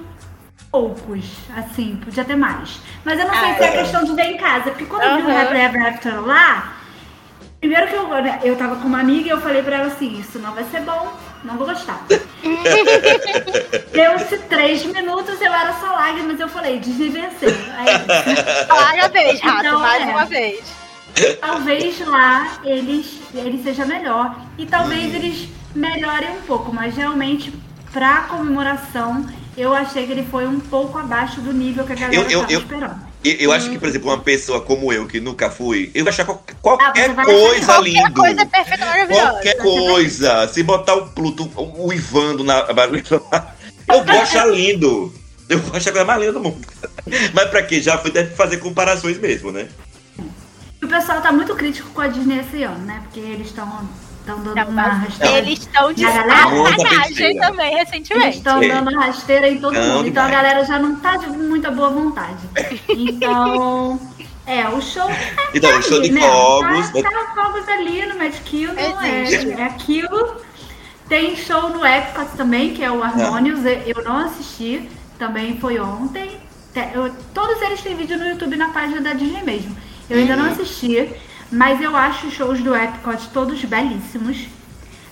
poucos, assim, podia ter mais. Mas eu não sei Ah, se é é. questão de ver em casa, porque quando eu vi o. Happily Ever After lá, primeiro que eu, eu tava com uma amiga e eu falei pra ela assim, isso não vai ser bom, não vou gostar. Deu-se três minutos, eu era só lágrimas, eu falei, Disney venceu. Aí, Fala a vez, rato, Então, mais é. uma vez. talvez lá eles, ele seja melhor. E talvez eles melhorem um pouco, mas realmente, pra comemoração, eu achei que ele foi um pouco abaixo do nível que a galera Eu- eu- tava eu-. Eu, acho que, por exemplo, uma pessoa como eu, que nunca fui, eu vou achar qual- Ah, qualquer você vai coisa Qualquer lindo. coisa é perfeita, maravilhosa. Qualquer coisa. Se botar o Pluto uivando na eu vou achar lindo. Eu vou achar a coisa mais linda do mundo. Mas pra quê? Já foi deve fazer comparações mesmo, né? O pessoal tá muito crítico com a Disney esse ano, né? Porque eles estão dando Não, uma rasteira. Eles estão de a sacanagem também, Eles recentemente. estão É. dando rasteira em todo Não, mundo. Então a demais. galera já não tá de muita boa vontade. Então, é, o show tá Então, o show ali, de né? fogos. Tá, tá fogos ali no Magic Kingdom, é, Existe. é aquilo. Tem show no Epcot também, que é o Harmonious. Eu não assisti, também foi ontem. Eu- todos eles têm vídeo no YouTube na página da Disney mesmo. Eu ainda não Uhum. assisti, mas eu acho os shows do Epcot todos belíssimos.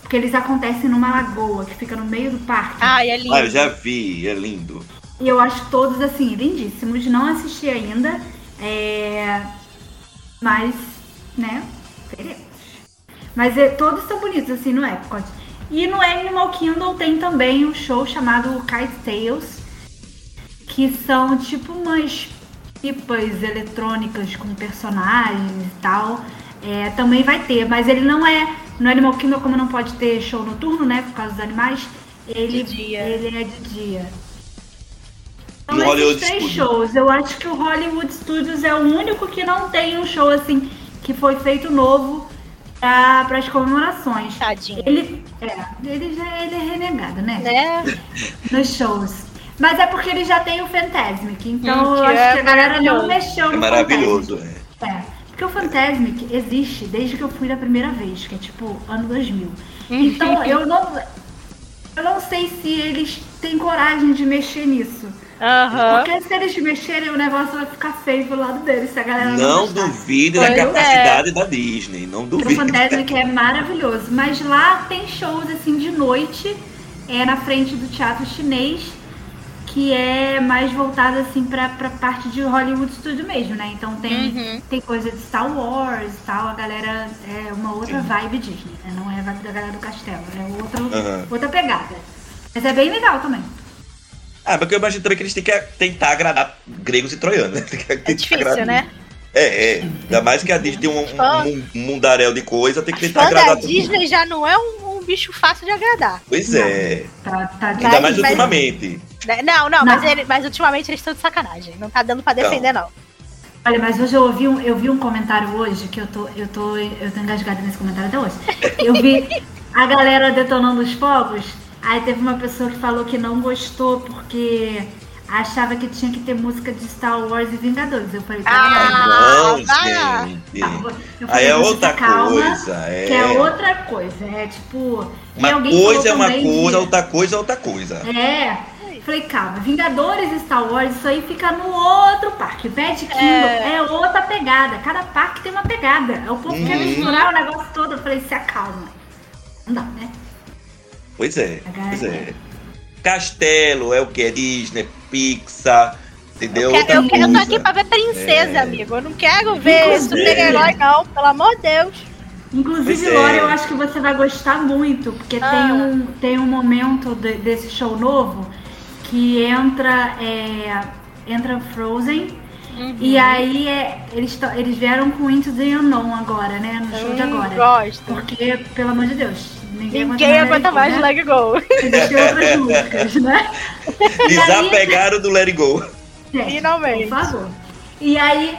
Porque eles acontecem numa lagoa que fica no meio do parque. Ai, é lindo. Ah, eu já vi, é lindo. E eu acho todos, assim, lindíssimos. Não assisti ainda. é, Mas, né, veremos. Mas é, todos são bonitos, assim, no Epcot. E no Animal Kingdom tem também um show chamado Kite Tales. que são tipo umas pipas eletrônicas com personagens e tal. É, também vai ter, mas ele não é. No Animal Kingdom, como não pode ter show noturno, né? Por causa dos animais, ele, De dia. ele é de dia. Então, Hollywood esses três Studios? shows. Eu acho que o Hollywood Studios é o único que não tem um show assim que foi feito novo para as comemorações. Tadinho. Ele, é, ele já ele é renegado, né? Né? Nos shows. Mas é porque ele já tem o Fantasmic, então Hum, eu acho é que a galera não maravilhoso. mexeu É no maravilhoso. Fantasmic. É. É, porque o Fantasmic existe desde que eu fui da primeira vez, que é tipo ano 2000. Uhum. Então eu não, eu não sei se eles têm coragem de mexer nisso. Aham. Porque se eles mexerem, o negócio vai ficar feio pro lado deles, se a galera não, Não duvide da é. capacidade da Disney. Não Porque o duvide. Fantasmic é maravilhoso. Mas lá tem shows assim de noite, é na frente do teatro chinês, que é mais voltado assim pra, pra parte de Hollywood Studio mesmo, né? Então tem, Uhum. tem coisa de Star Wars e tal, a galera é uma outra vibe Disney, né? Não é a vibe da galera do castelo, é outra, Aham. outra pegada. Mas é bem legal também. Ah, porque eu imagino também que eles têm que tentar agradar gregos e troianos, né? É tentar difícil, agradar- né? É, é. Ainda mais que a Disney tem um, um, um mundaréu de coisa, tem que tentar agradar mundo. Disney já não é um bicho fácil de agradar. Pois é. Tá, tá Ainda Mas- mais mas- ultimamente. Né? Não, não, Não. Mas, ele- mas ultimamente eles estão de sacanagem. Não tá dando pra defender, não. Olha, mas hoje eu ouvi um, eu vi um comentário hoje que eu tô, eu tô, eu tô engasgada nesse comentário até hoje. Eu vi a galera detonando os fogos, aí teve uma pessoa que falou que não gostou porque achava que tinha que ter música de Star Wars e Vingadores. Eu falei, Ah, não, gente. Eu Aí falei, é "Você outra calma, coisa. É. Que é outra coisa, é tipo. Uma coisa é uma coisa, de- outra coisa é outra coisa. É. Falei, calma, Vingadores e Star Wars, isso aí fica no outro parque. Magic Kingdom É. é. outra pegada. Cada parque tem uma pegada. O povo quer Uhum. misturar o negócio todo. Eu falei, se acalma. Não dá, né? Pois é, Agora pois é. é. Castelo é o que? Disney, Pixar, entendeu? Eu, quero- eu, quero- eu tô aqui pra ver princesa, É. amigo. Eu não quero ver Inclusive- super-herói, não. Pelo amor de Deus. Inclusive, é. Lore, eu acho que você vai gostar muito, porque Ah. tem, um, tem um momento de- desse show novo que entra, é, entra Frozen. Uhum. E aí é, eles, eles vieram com Into the Unknown agora, né? No show de Hum, agora. Gosto. Porque, pelo amor de Deus, ninguém, Ninguém aguenta mais né? Let It Go. Existem outras músicas, né? Desapegaram do Let It Go. Gente, Finalmente. Por favor. E aí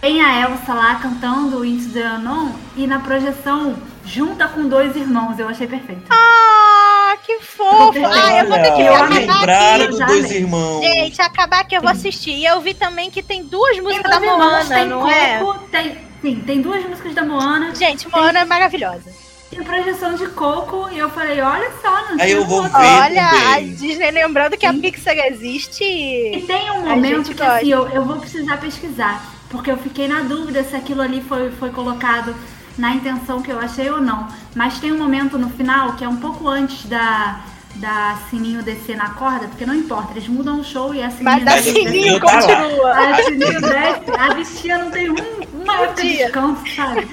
tem a Elsa lá cantando Into the Unknown e na projeção junta com dois irmãos. Eu achei perfeito. Ah, que fofo. Ah, eu vou ter que Olha, acabar lembraram aqui. dos dois irmãos. Gente, acabar que eu vou assistir. E eu vi também que tem duas músicas da dois irmãos, Moana, tem não é? Tem, sim, tem duas músicas da Moana, Gente, Moana é maravilhosa. Tem projeção de Coco e eu falei, olha só, não Aí tinha eu vou ver. Olha, a também. Disney lembrando que a Sim. Pixar existe. E tem um A momento que assim, eu, eu vou precisar pesquisar, porque eu fiquei na dúvida se aquilo ali foi, foi colocado na intenção que eu achei ou não. Mas tem um momento no final que é um pouco antes da, da Sininho descer na corda, porque não importa, eles mudam o show e a Sininho Mas o Sininho tá continua. A Sininho desce, a bichinha não tem um, uma época de descanso, sabe?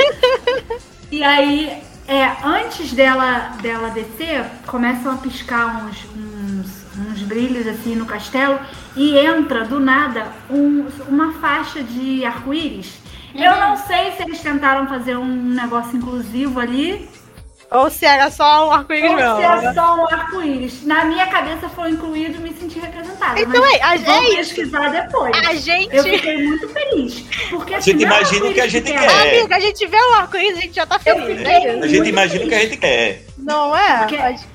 E aí, é, antes dela, dela descer, começam a piscar uns, uns, uns brilhos assim no castelo e entra do nada um- uma faixa de arco-íris. Eu não sei se eles tentaram fazer um negócio inclusivo ali Ou se era só um arco-íris ou não. se é só um arco-íris. Na minha cabeça foi incluído e me senti representada. Então é, a- vou é isso. pesquisar depois. A gente. Eu fiquei muito feliz. Porque gente assim, não é imagina o que a gente pequeno. quer. Amiga, a gente vê o arco-íris, a gente já tá feliz. fiquei- é? A gente imagina o que a gente quer. Não é? Porque- Mas-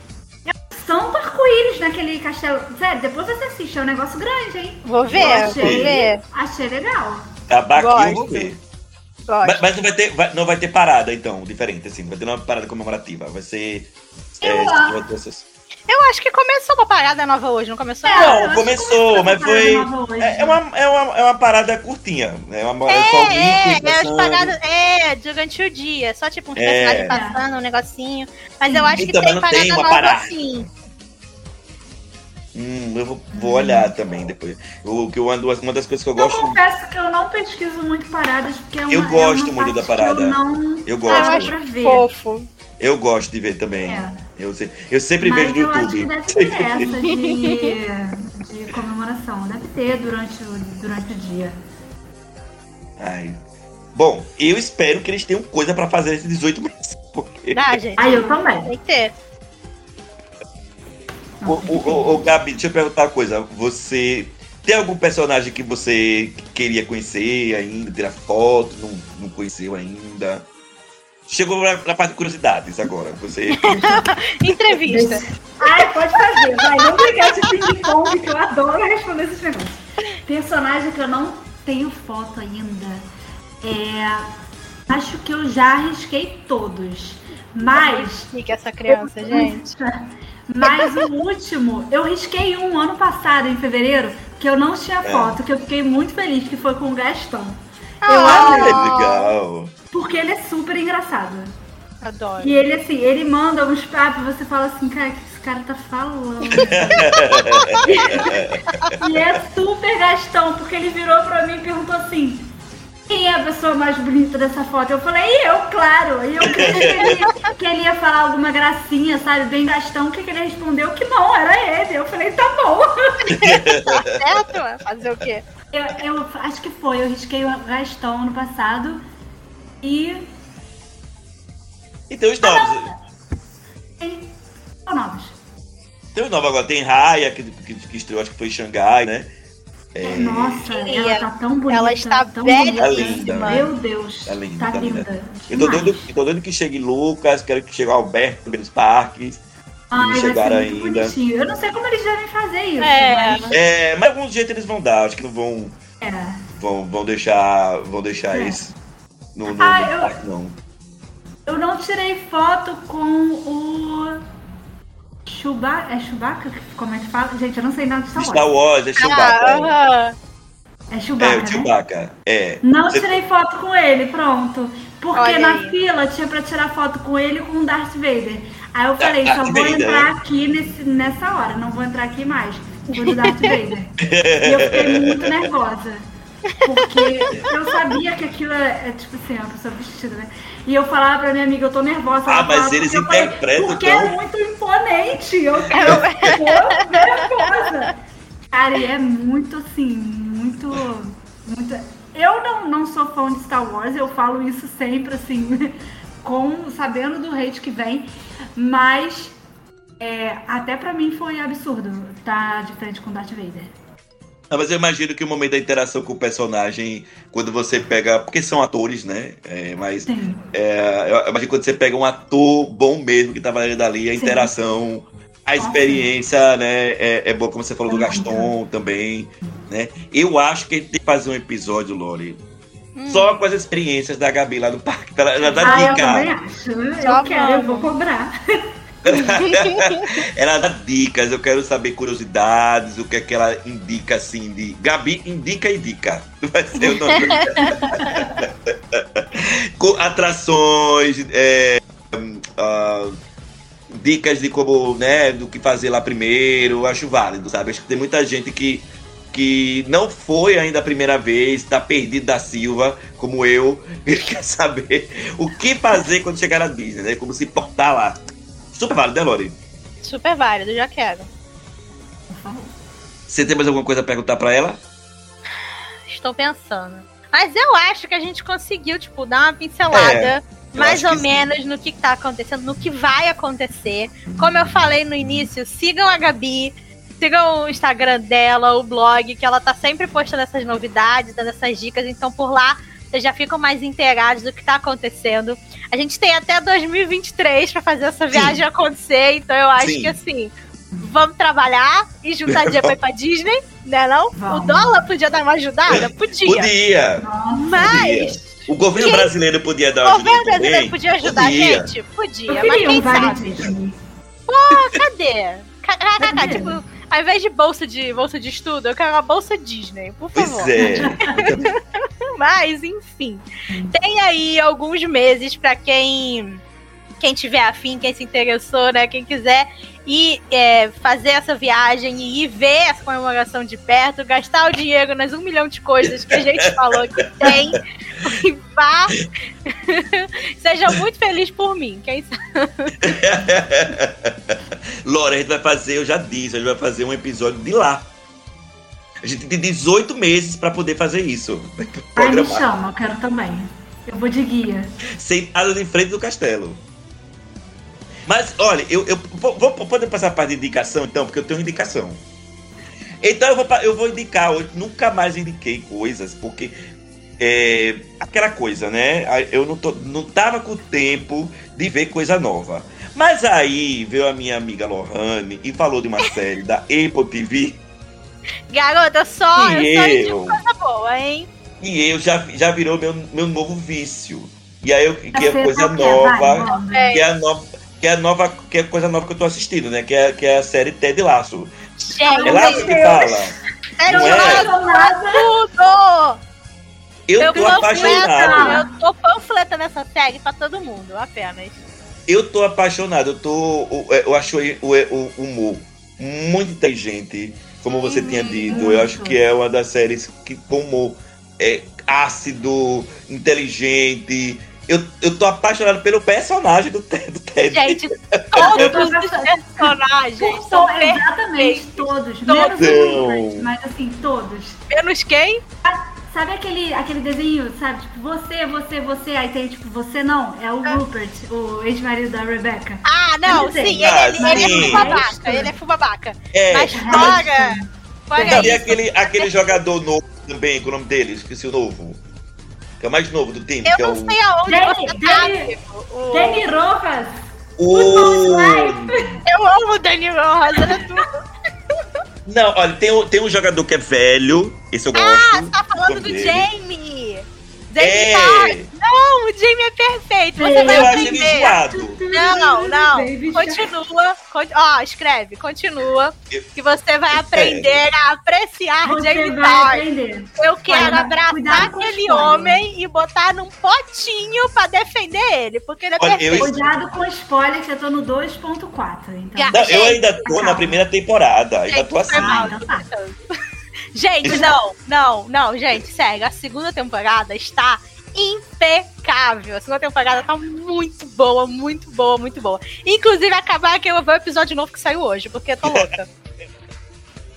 Santo arco-íris naquele castelo. Sério, depois você assiste, é um negócio grande, hein? Vou ver, Eu vou achei, ver. achei legal. Acabar aqui eu vou ver. Mas, mas não, vai ter, vai- não vai ter parada, então, diferente, assim. Não vai ter uma parada comemorativa. Vai ser. é, Eu acho. outras- Eu acho que começou uma parada nova hoje, não começou? É, não? Não, começou, que mas começou foi. hoje. É, é uma, é, uma, é uma parada curtinha. É, uma, é só o É, é, é, as passando. paradas, é, durante o dia, só tipo um É. personagem passando, um negocinho. Mas eu acho que Então, tem mas não parada tem uma nova parada. assim. Hum, eu vou, vou olhar também depois. O, que eu ando, uma das coisas que eu Eu gosto. confesso que eu não pesquiso muito paradas, porque é uma, Eu é gosto uma muito da parada. Eu, não Eu Eu gosto. acho pra ver. fofo. Eu gosto de ver também. É. Eu, se- eu sempre Mas vejo no eu acho que YouTube. deve ser essa de, de comemoração comemoração. Deve ter durante o, durante o dia. Ai. Bom, eu espero que eles tenham coisa pra fazer esses 18 meses. Porque... Ah, gente. Ah, eu também. Tem que ter. Ô, ô, ô, Gabi, deixa eu perguntar uma coisa. Você tem algum personagem que você queria conhecer ainda, tirar foto, não, não conheceu ainda? Chegou na, na parte de curiosidades agora. Você. Entrevista. Ai, pode fazer, vai. Vamos pegar esse ping-pong que eu adoro responder esses negócios. Personagem que eu não tenho foto ainda. É. Acho que eu já arrisquei todos. Mas. Fica essa criança, gente. Mas o último, eu risquei um ano passado, em fevereiro, que eu não tinha É. foto, que eu fiquei muito feliz, que foi com o Gastão. Eu Ah. Amei, legal. porque ele é super engraçado. Adoro. E ele, assim, ele manda uns papos, você fala assim, cara, o que esse cara tá falando? e é super Gastão, porque ele virou pra mim e perguntou assim, quem é a pessoa mais bonita dessa foto? Eu falei, e eu, claro. E eu creio que ele, ia- que ele ia falar alguma gracinha, sabe, bem Gastão. O que, que ele respondeu? Que não, era ele. Eu falei, tá bom. Tá certo? Fazer o quê? Eu, eu acho que foi, eu risquei o Gastão ano passado. E. E tem os novos. Tem. Qual novos? Tem os novos agora. Tem Raya, que, que, que estreou, acho que foi em Xangai, né? Nossa, Queria. ela tá tão bonita. Ela está tão belíssima. bonita. Linda. Meu Deus. Tá linda, Tá tá linda. linda. Eu tô doido, eu tô doido que chegue Lucas, quero que chegue o Alberto nos parques. Ai, não vai ser chegaram muito ainda. bonitinho. Eu não sei como eles devem fazer isso. É. Mas... É, mas algum jeito eles vão dar, acho que não vão, É. vão, vão deixar, vão deixar É. esse no, no, Ah, no eu- parque, não. Eu não tirei foto com o. Chewbacca. É Chewbacca? Como é que fala? Gente, eu não sei nada de Star Wars. Star Wars, é Ah, Chewbacca. aham. É é, Chewbacca, o né? Chewbacca. É. Não Você- tirei foto com ele, pronto. Porque Olha na aí. fila tinha pra tirar foto com ele e com o Darth Vader. Aí eu falei, Darth só vou Vader, entrar né? aqui nesse, nessa hora, não vou entrar aqui mais. Vou do Darth Vader. e eu fiquei muito nervosa. Porque eu sabia que aquilo é, é, tipo assim, uma pessoa vestida, né? E eu falava pra minha amiga, eu tô nervosa. Ah, mas falava, eles porque eu falei, interpretam Porque tão- é muito imponente. Eu, eu tô nervosa. Cara, e é muito assim, muito. muito... Eu não, não sou fã de Star Wars, eu falo isso sempre, assim, com sabendo do hate que vem, mas é, até pra mim foi absurdo estar de frente com Darth Vader. Não, mas eu imagino que o momento da interação com o personagem, quando você pega. Porque são atores, né? É, mas é, eu imagino que quando você pega um ator bom mesmo que tá valendo dali, a Sim. interação, a experiência, né? É, é boa, como você falou do É Gaston também, né? Eu acho que a gente tem que fazer um episódio, Lori. Hum. Só com as experiências da Gabi lá no parque. Ela, ela dá Ah, eu também dica. acho. Eu Só quero, eu vou cobrar. ela dá dicas, eu quero saber curiosidades, o que é que ela indica assim de. Gabi indica e dica. Vai ser o nome. Atrações, é, ah, dicas de como, né, do que fazer lá primeiro, acho válido, sabe? Acho que tem muita gente que, que não foi ainda a primeira vez, tá perdido da Silva, como eu, e quer saber o que fazer quando chegar na Disney, né? Como se portar lá. Super válido, né, Lori? Super válido, já quero. Você tem mais alguma coisa a perguntar pra ela? Estou pensando. Mas eu acho que a gente conseguiu, tipo, dar uma pincelada. É, mais ou que sim. menos no que tá acontecendo, no que vai acontecer. Como eu falei no início, sigam a Gabi, sigam o Instagram dela, o blog, que ela tá sempre postando essas novidades, dando essas dicas, então por lá vocês já ficam mais inteirados do que tá acontecendo. A gente tem até 2023 pra fazer essa viagem acontecer, então eu acho Sim. que assim, vamos trabalhar e juntar dinheiro pra ir pra Disney, né não? Vamos. O dólar podia dar uma ajudada? Podia. Podia. Mas O governo Quem- brasileiro podia dar o uma governo ajuda brasileiro também. podia ajudar a Podia. gente? Podia, mas quem um sabe? Ah, cadê? Ca- ca- ca- Cadê? tipo, ao invés de bolsa de bolsa de estudo, eu quero uma bolsa Disney, por favor. Pois é. Mas, enfim. Tem aí alguns meses pra quem quem tiver afim, quem se interessou, né? Quem quiser ir é, fazer essa viagem e ir ver essa comemoração de perto, gastar o dinheiro nas um milhão de coisas que a gente falou que tem. E vá. Seja muito feliz por mim, quem sabe. Lore, a gente vai fazer, eu já disse, a gente vai fazer um episódio de lá. A gente tem 18 meses pra poder fazer isso. Ai, me chama, eu quero também. Eu vou de guia. Sentado em frente do castelo. Mas, olha, eu, eu vou, vou poder passar a parte de indicação, então, porque eu tenho indicação. Então eu vou, eu vou indicar hoje. Nunca mais indiquei coisas, porque é aquela coisa, né? A- Eu não, tô, não tava com tempo de ver coisa nova. Mas aí veio a minha amiga Lohane e falou de uma série da Apple TV Garota, só, E eu só eu? indico coisa boa, hein? e eu já, já virou meu, meu novo vício. E aí eu, que é coisa é? Nova. que é a nova que é a nova que é a coisa nova que eu tô assistindo, né? Que é, que é a série Ted Laço. Gente, É Laço que fala. não eu é? tudo! Eu tô apaixonado. Eu tô panfleta nessa série pra todo mundo, apenas. Eu tô apaixonado. Eu tô eu acho o, o humor muito inteligente, como você tinha dito. Eu acho que é uma das séries que com humor é ácido, inteligente. Eu, eu tô apaixonado pelo personagem do Ted. Do Ted. Gente, todos os personagens são exatamente, perfeitos. todos. Todos. Menos o Rupert, mas assim, todos. Menos quem? Sabe aquele, aquele desenho, sabe? Tipo, você, você, você, aí tem tipo, você não, é o Rupert, o ex-marido da Rebecca. Ah, não, sim, Ah, ele, ele é sim. ele é full babaca. É, Mas mas- fora, fora Cadê isso, aquele, aquele jogador novo também, com o nome dele? Esqueci o novo. Que é o mais novo do time. eu que é não o... sei aonde Danny- você tá, Danny- amigo. O- Danny Rojas! o... Eu amo o Danny ele é tudo. Não, olha, tem, um- tem um jogador que é velho, esse eu Ah, gosto. você tá falando do. Jamie. Jamie É, Foxx. Não, o Jamie é perfeito. Você vai eu aprender. Não, não. Continua. con- Ó, escreve, continua. Eu- Que você vai aprender a apreciar Você Jamie Foxx. Eu quero Olha, abraçar aquele homem e botar num potinho pra defender ele, porque ele é Olha, eu- perfeito. Cuidado com spoiler, que eu tô no 2.4. Então. Não, eu ainda tô na primeira temporada, ainda tô assim. Ah, então tá. Gente, não, não, não, gente, sério, a segunda temporada está impecável. A segunda temporada tá muito boa, muito boa, muito boa. Inclusive, acabar que eu vou ver o episódio novo que saiu hoje, porque eu tô louca.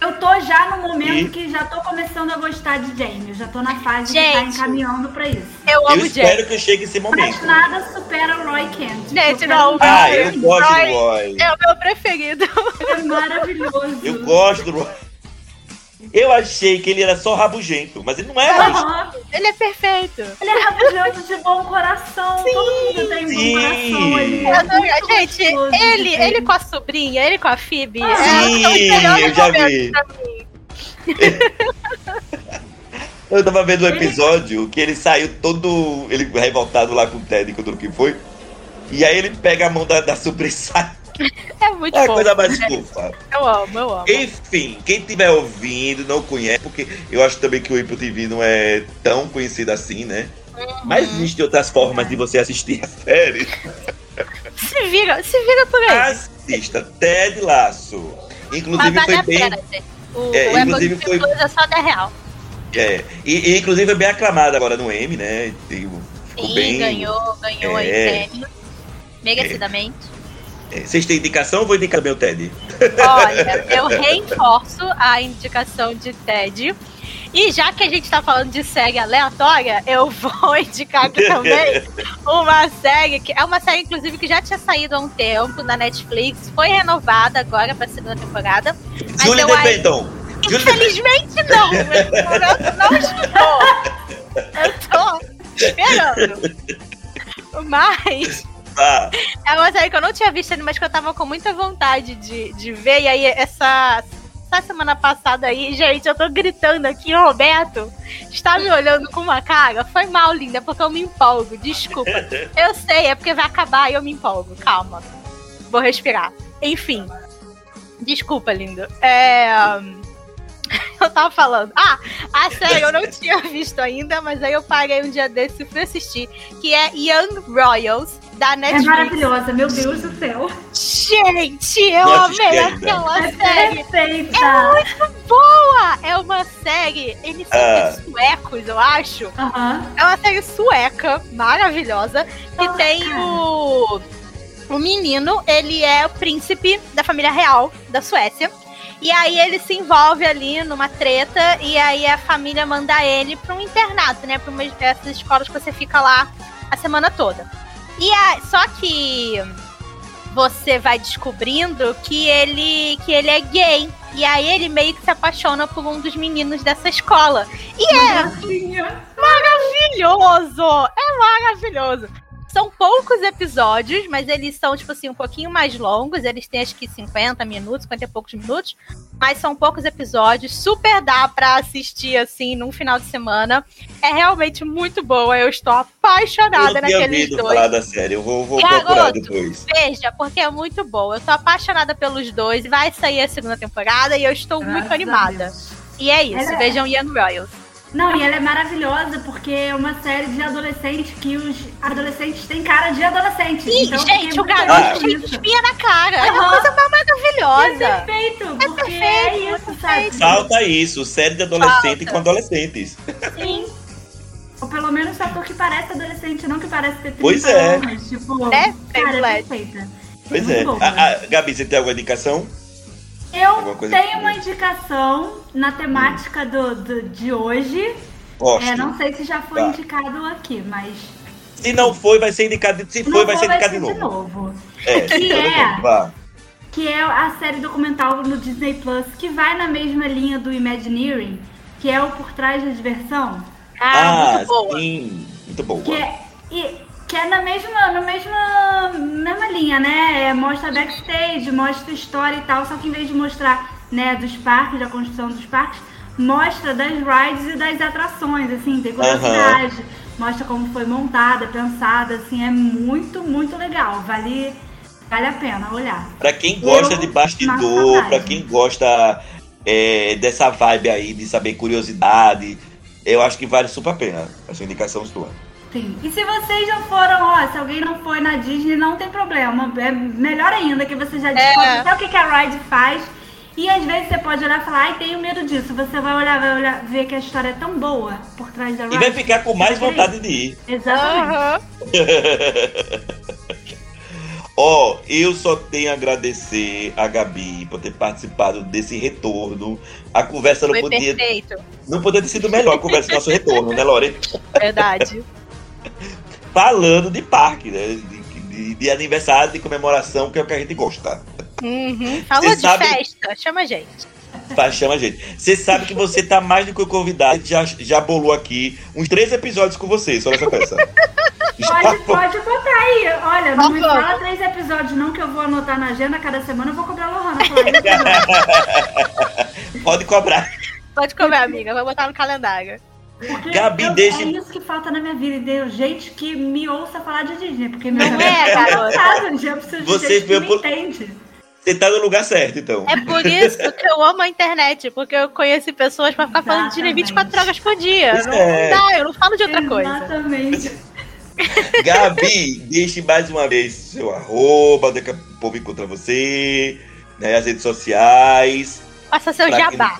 Eu tô já no momento E? que já tô começando a gostar de Jamie. Eu já tô na fase que tá Gente. encaminhando pra isso. Eu Eu amo o Jay. espero que chegue esse Mas momento. nada supera o Roy Kent. Gente, não, o Ah, eu gosto do Roy Roy. É o meu preferido. É maravilhoso. Eu gosto do Roy. Eu achei que ele era só rabugento, mas ele não é rabugento. Ele é perfeito. Ele é rabugento de bom coração. Todo mundo tem sim. bom coração. Eu É adoro- Gente, ele, ele com a sobrinha, ele com a Phoebe. Ah, é, sim, melhores eu já vi. Eu tava vendo um episódio que ele saiu todo ele revoltado lá com o Ted, quando que foi. E aí ele pega a mão da, da super e sai. É muito É a bom. coisa mais fofa. Eu amo, eu amo. Enfim, quem estiver ouvindo, não conhece, porque eu acho também que o Apple TV não é tão conhecido assim, né? Mas existem outras formas de você assistir a série. Se vira, se vira por aí. Assista Ted Laço. Mas Inclusive vale foi bem. pena. O, É, o Apple inclusive TV foi- Plus é só 10 real. É, e, e inclusive foi bem aclamado agora no M, né? E Ficou Sim, bem. ganhou, ganhou É. aí prêmio. Merecidamente. É, Vocês têm indicação ou vou indicar meu Ted? Olha, eu reforço a indicação de Ted. E já que a gente tá falando de série aleatória, eu vou indicar aqui também uma série que é uma série, inclusive, que já tinha saído há um tempo na Netflix, foi renovada agora pra segunda temporada. Julie eu de acho- Benton! Julie de Infelizmente não, eu não estou. Eu tô esperando. Mas É uma série que eu não tinha visto ainda, mas que eu tava com muita vontade de, de ver. E aí, essa, essa semana passada aí, gente, eu tô gritando aqui, o Roberto está me olhando com uma cara. Foi mal, linda, porque eu me empolgo. Desculpa. Eu sei, é porque vai acabar e eu me empolgo. Calma. Vou respirar. Enfim. Desculpa, lindo. É. Eu tava falando. Ah, a série eu não tinha visto ainda, mas aí eu parei um dia desse e fui assistir. Que é Young Royals, da É Netflix. maravilhosa, meu Deus do céu. Gente, eu assisti amei aquela É série. perfeita. Boa! É uma série. Eles são Ah. suecos, eu acho. Aham. É uma série sueca, maravilhosa. Que Ah, tem cara. o. O menino, ele é o príncipe da família real da Suécia. E aí ele se envolve ali numa treta e aí a família manda ele pra um internato, né? Pra uma dessas escolas que você fica lá a semana toda. E a, só que você vai descobrindo que ele que ele é gay. E aí ele meio que se apaixona por um dos meninos dessa escola. E é maravilhoso! É maravilhoso! São poucos episódios, mas eles são, tipo assim, um pouquinho mais longos. Eles têm acho que 50 minutos, 50 e poucos minutos. Mas são poucos episódios. Super dá pra assistir, assim, num final de semana. É realmente muito boa. Eu estou apaixonada eu naqueles dois. falar da série, eu vou, vou Garoto. procurar depois. Veja, porque é muito boa. Eu tô apaixonada pelos dois. Vai sair a segunda temporada e eu estou Graças muito animada. E é isso. É- Vejam Young Royals. Não, e ela é maravilhosa porque é uma série de adolescentes que os adolescentes têm cara de adolescente. Ih, Então, gente, o garoto cheio de isso. espinha na cara. É uma coisa mais É maravilhosa. perfeito, porque perfeito, é isso, sabe? perfeito. Falta isso, série de adolescente Falta. com adolescentes. Sim. Ou pelo menos ator que parece adolescente, não que parece ter 30 Pois é. anos. Tipo, Né? cara, é perfeita. Pois é. boa. A- a- Gabi, você tem alguma indicação? Eu tenho uma indicação na temática do, do- de hoje. Gosto. É, não sei se já foi Tá. indicado aqui, mas. Se não foi, vai ser indicado. Se não foi, vai ser indicado de ser novo. É, Que todo é? vá. Que é a série documental no Disney Plus, que vai na mesma linha do Imagineering, que é o Por Trás da Diversão. Ah, muito boa. sim. Muito boa. Que é, e, que é na mesma, na mesma, mesma linha, né? É, mostra backstage, mostra história e tal, só que em vez de mostrar né, dos parques, da construção dos parques, mostra das rides e das atrações, assim, tem curiosidade, mostra como foi montada, pensada, assim, é muito, muito legal. Vale, vale a pena olhar. Pra quem gosta Eu, de bastidor, pra quem gosta é, dessa vibe aí de saber curiosidade, eu acho que vale super a pena essa indicação sua. Sim. E se vocês não foram, ó, se alguém não foi na Disney, não tem problema. É melhor ainda que você já descobre até o que, que a Ride faz. E às vezes você pode olhar e falar, ai, tenho medo disso. Você vai olhar, vai olhar, ver que a história é tão boa por trás da E Ride. vai ficar com mais vai vontade de ir. Exatamente. Ó, eu só tenho a agradecer a Gabi por ter participado desse retorno. A conversa não Foi podia, perfeito. não podia ter sido melhor a conversa do nosso retorno, né, Lore? Verdade. Falando de parque, né? De, de- de aniversário, de comemoração, que é o que a gente gosta. Uhum. Falou de sabe- festa, chama a gente. Tá, chama a gente. Você sabe que você tá mais do que convidado. A gente já, já bolou aqui uns três episódios com você, só nessa peça. Pode, pode botar aí. Olha, não me fala três episódios não, que eu vou anotar na agenda cada semana. Eu vou cobrar a Lohana. isso. Pode cobrar. Pode comer, amiga. Vou botar no calendário. Porque Gabi, eu- deixa- É isso que falta na minha vida. E deu gente que me ouça falar de Disney. Porque meu Não é, garota? cansado, já preciso de Você gente que me por- entende. Você tá no lugar certo, então. É por isso que eu amo a internet, porque eu conheci pessoas pra ficar falando de Disney 24 horas por dia. Não é. dá, eu não falo de outra coisa. Exatamente. Gabi, deixe mais uma vez seu arroba, onde é que o povo encontra você, né, as redes sociais. Faça seu pra jabá.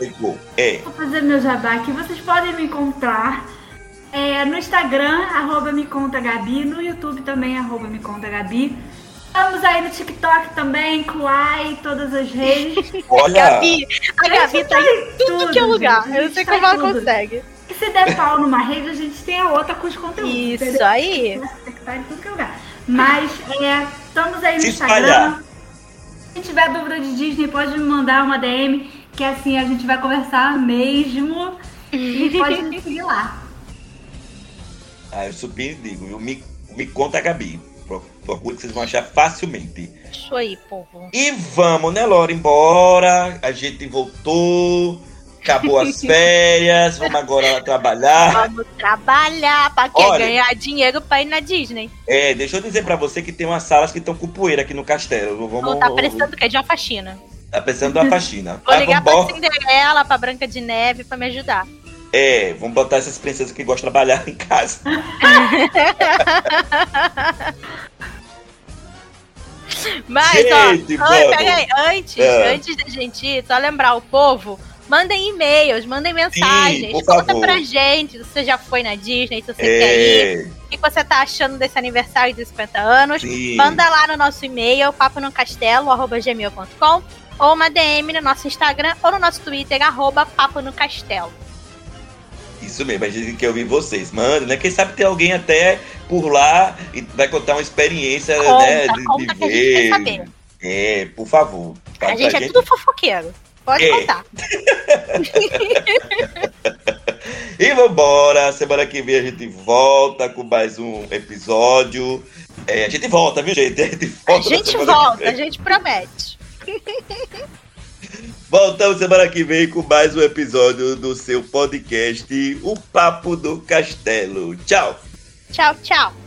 É, Vou fazer meu jabá aqui. Vocês podem me encontrar é, no Instagram, arroba me conta Gabi, no YouTube também, arroba me conta Gabi. Estamos aí no TikTok também, Kuai, todas as redes. olha, Gabi, a Gabi tá em tudo, que é lugar. gente. Eu não sei como ela tudo. consegue. E se der pau numa rede, a gente tem a outra com os conteúdos. Isso entendeu? aí. Tem que estar em tudo que é lugar. Mas é, estamos aí no Se Instagram. espalhar. Se tiver dúvida de Disney, pode me mandar uma DM, que assim a gente vai conversar mesmo. E pode me seguir lá. ah, eu super digo, eu me, me conta Gabi. Pro- Procure que vocês vão achar facilmente. Isso aí, povo. E vamos, né, Laura, embora. A gente voltou, acabou as férias, vamos agora lá trabalhar. Vamos trabalhar pra quê? Olha. Ganhar dinheiro pra ir na Disney. É, deixa eu dizer pra você que tem umas salas que estão com poeira aqui no castelo. Vamos, Vou tá precisando que é de uma faxina. Tá precisando de uma faxina. Vou Ah, ligar vambora. pra Cinderela, pra Branca de Neve pra me ajudar. É, vamos botar essas princesas que gostam de trabalhar em casa. Mas, Gente, ó, vamos. peraí, antes, É. antes da gente ir, só lembrar o povo, mandem e-mails, mandem mensagens, por conta favor. pra gente se você já foi na Disney, se você quer ir, É, o que você tá achando desse aniversário de 50 anos. sim. Manda lá no nosso e-mail, paponocastelo.gmail.com ou uma DM no nosso Instagram ou no nosso Twitter, arroba Papo no Castelo. Isso mesmo, a gente quer ouvir vocês. Manda, né? Quem sabe tem alguém até por lá e vai contar uma experiência, Conta, né? De, conta de que a gente quer ver. saber. É, por favor. A gente é tudo fofoqueiro. Pode É. contar. E vambora, semana que vem a gente volta com mais um episódio. É, a gente volta, viu, gente? A gente A volta, gente semana que volta, a gente promete. Voltamos semana que vem com mais um episódio do seu podcast, O Papo do Castelo. Tchau! Tchau, tchau.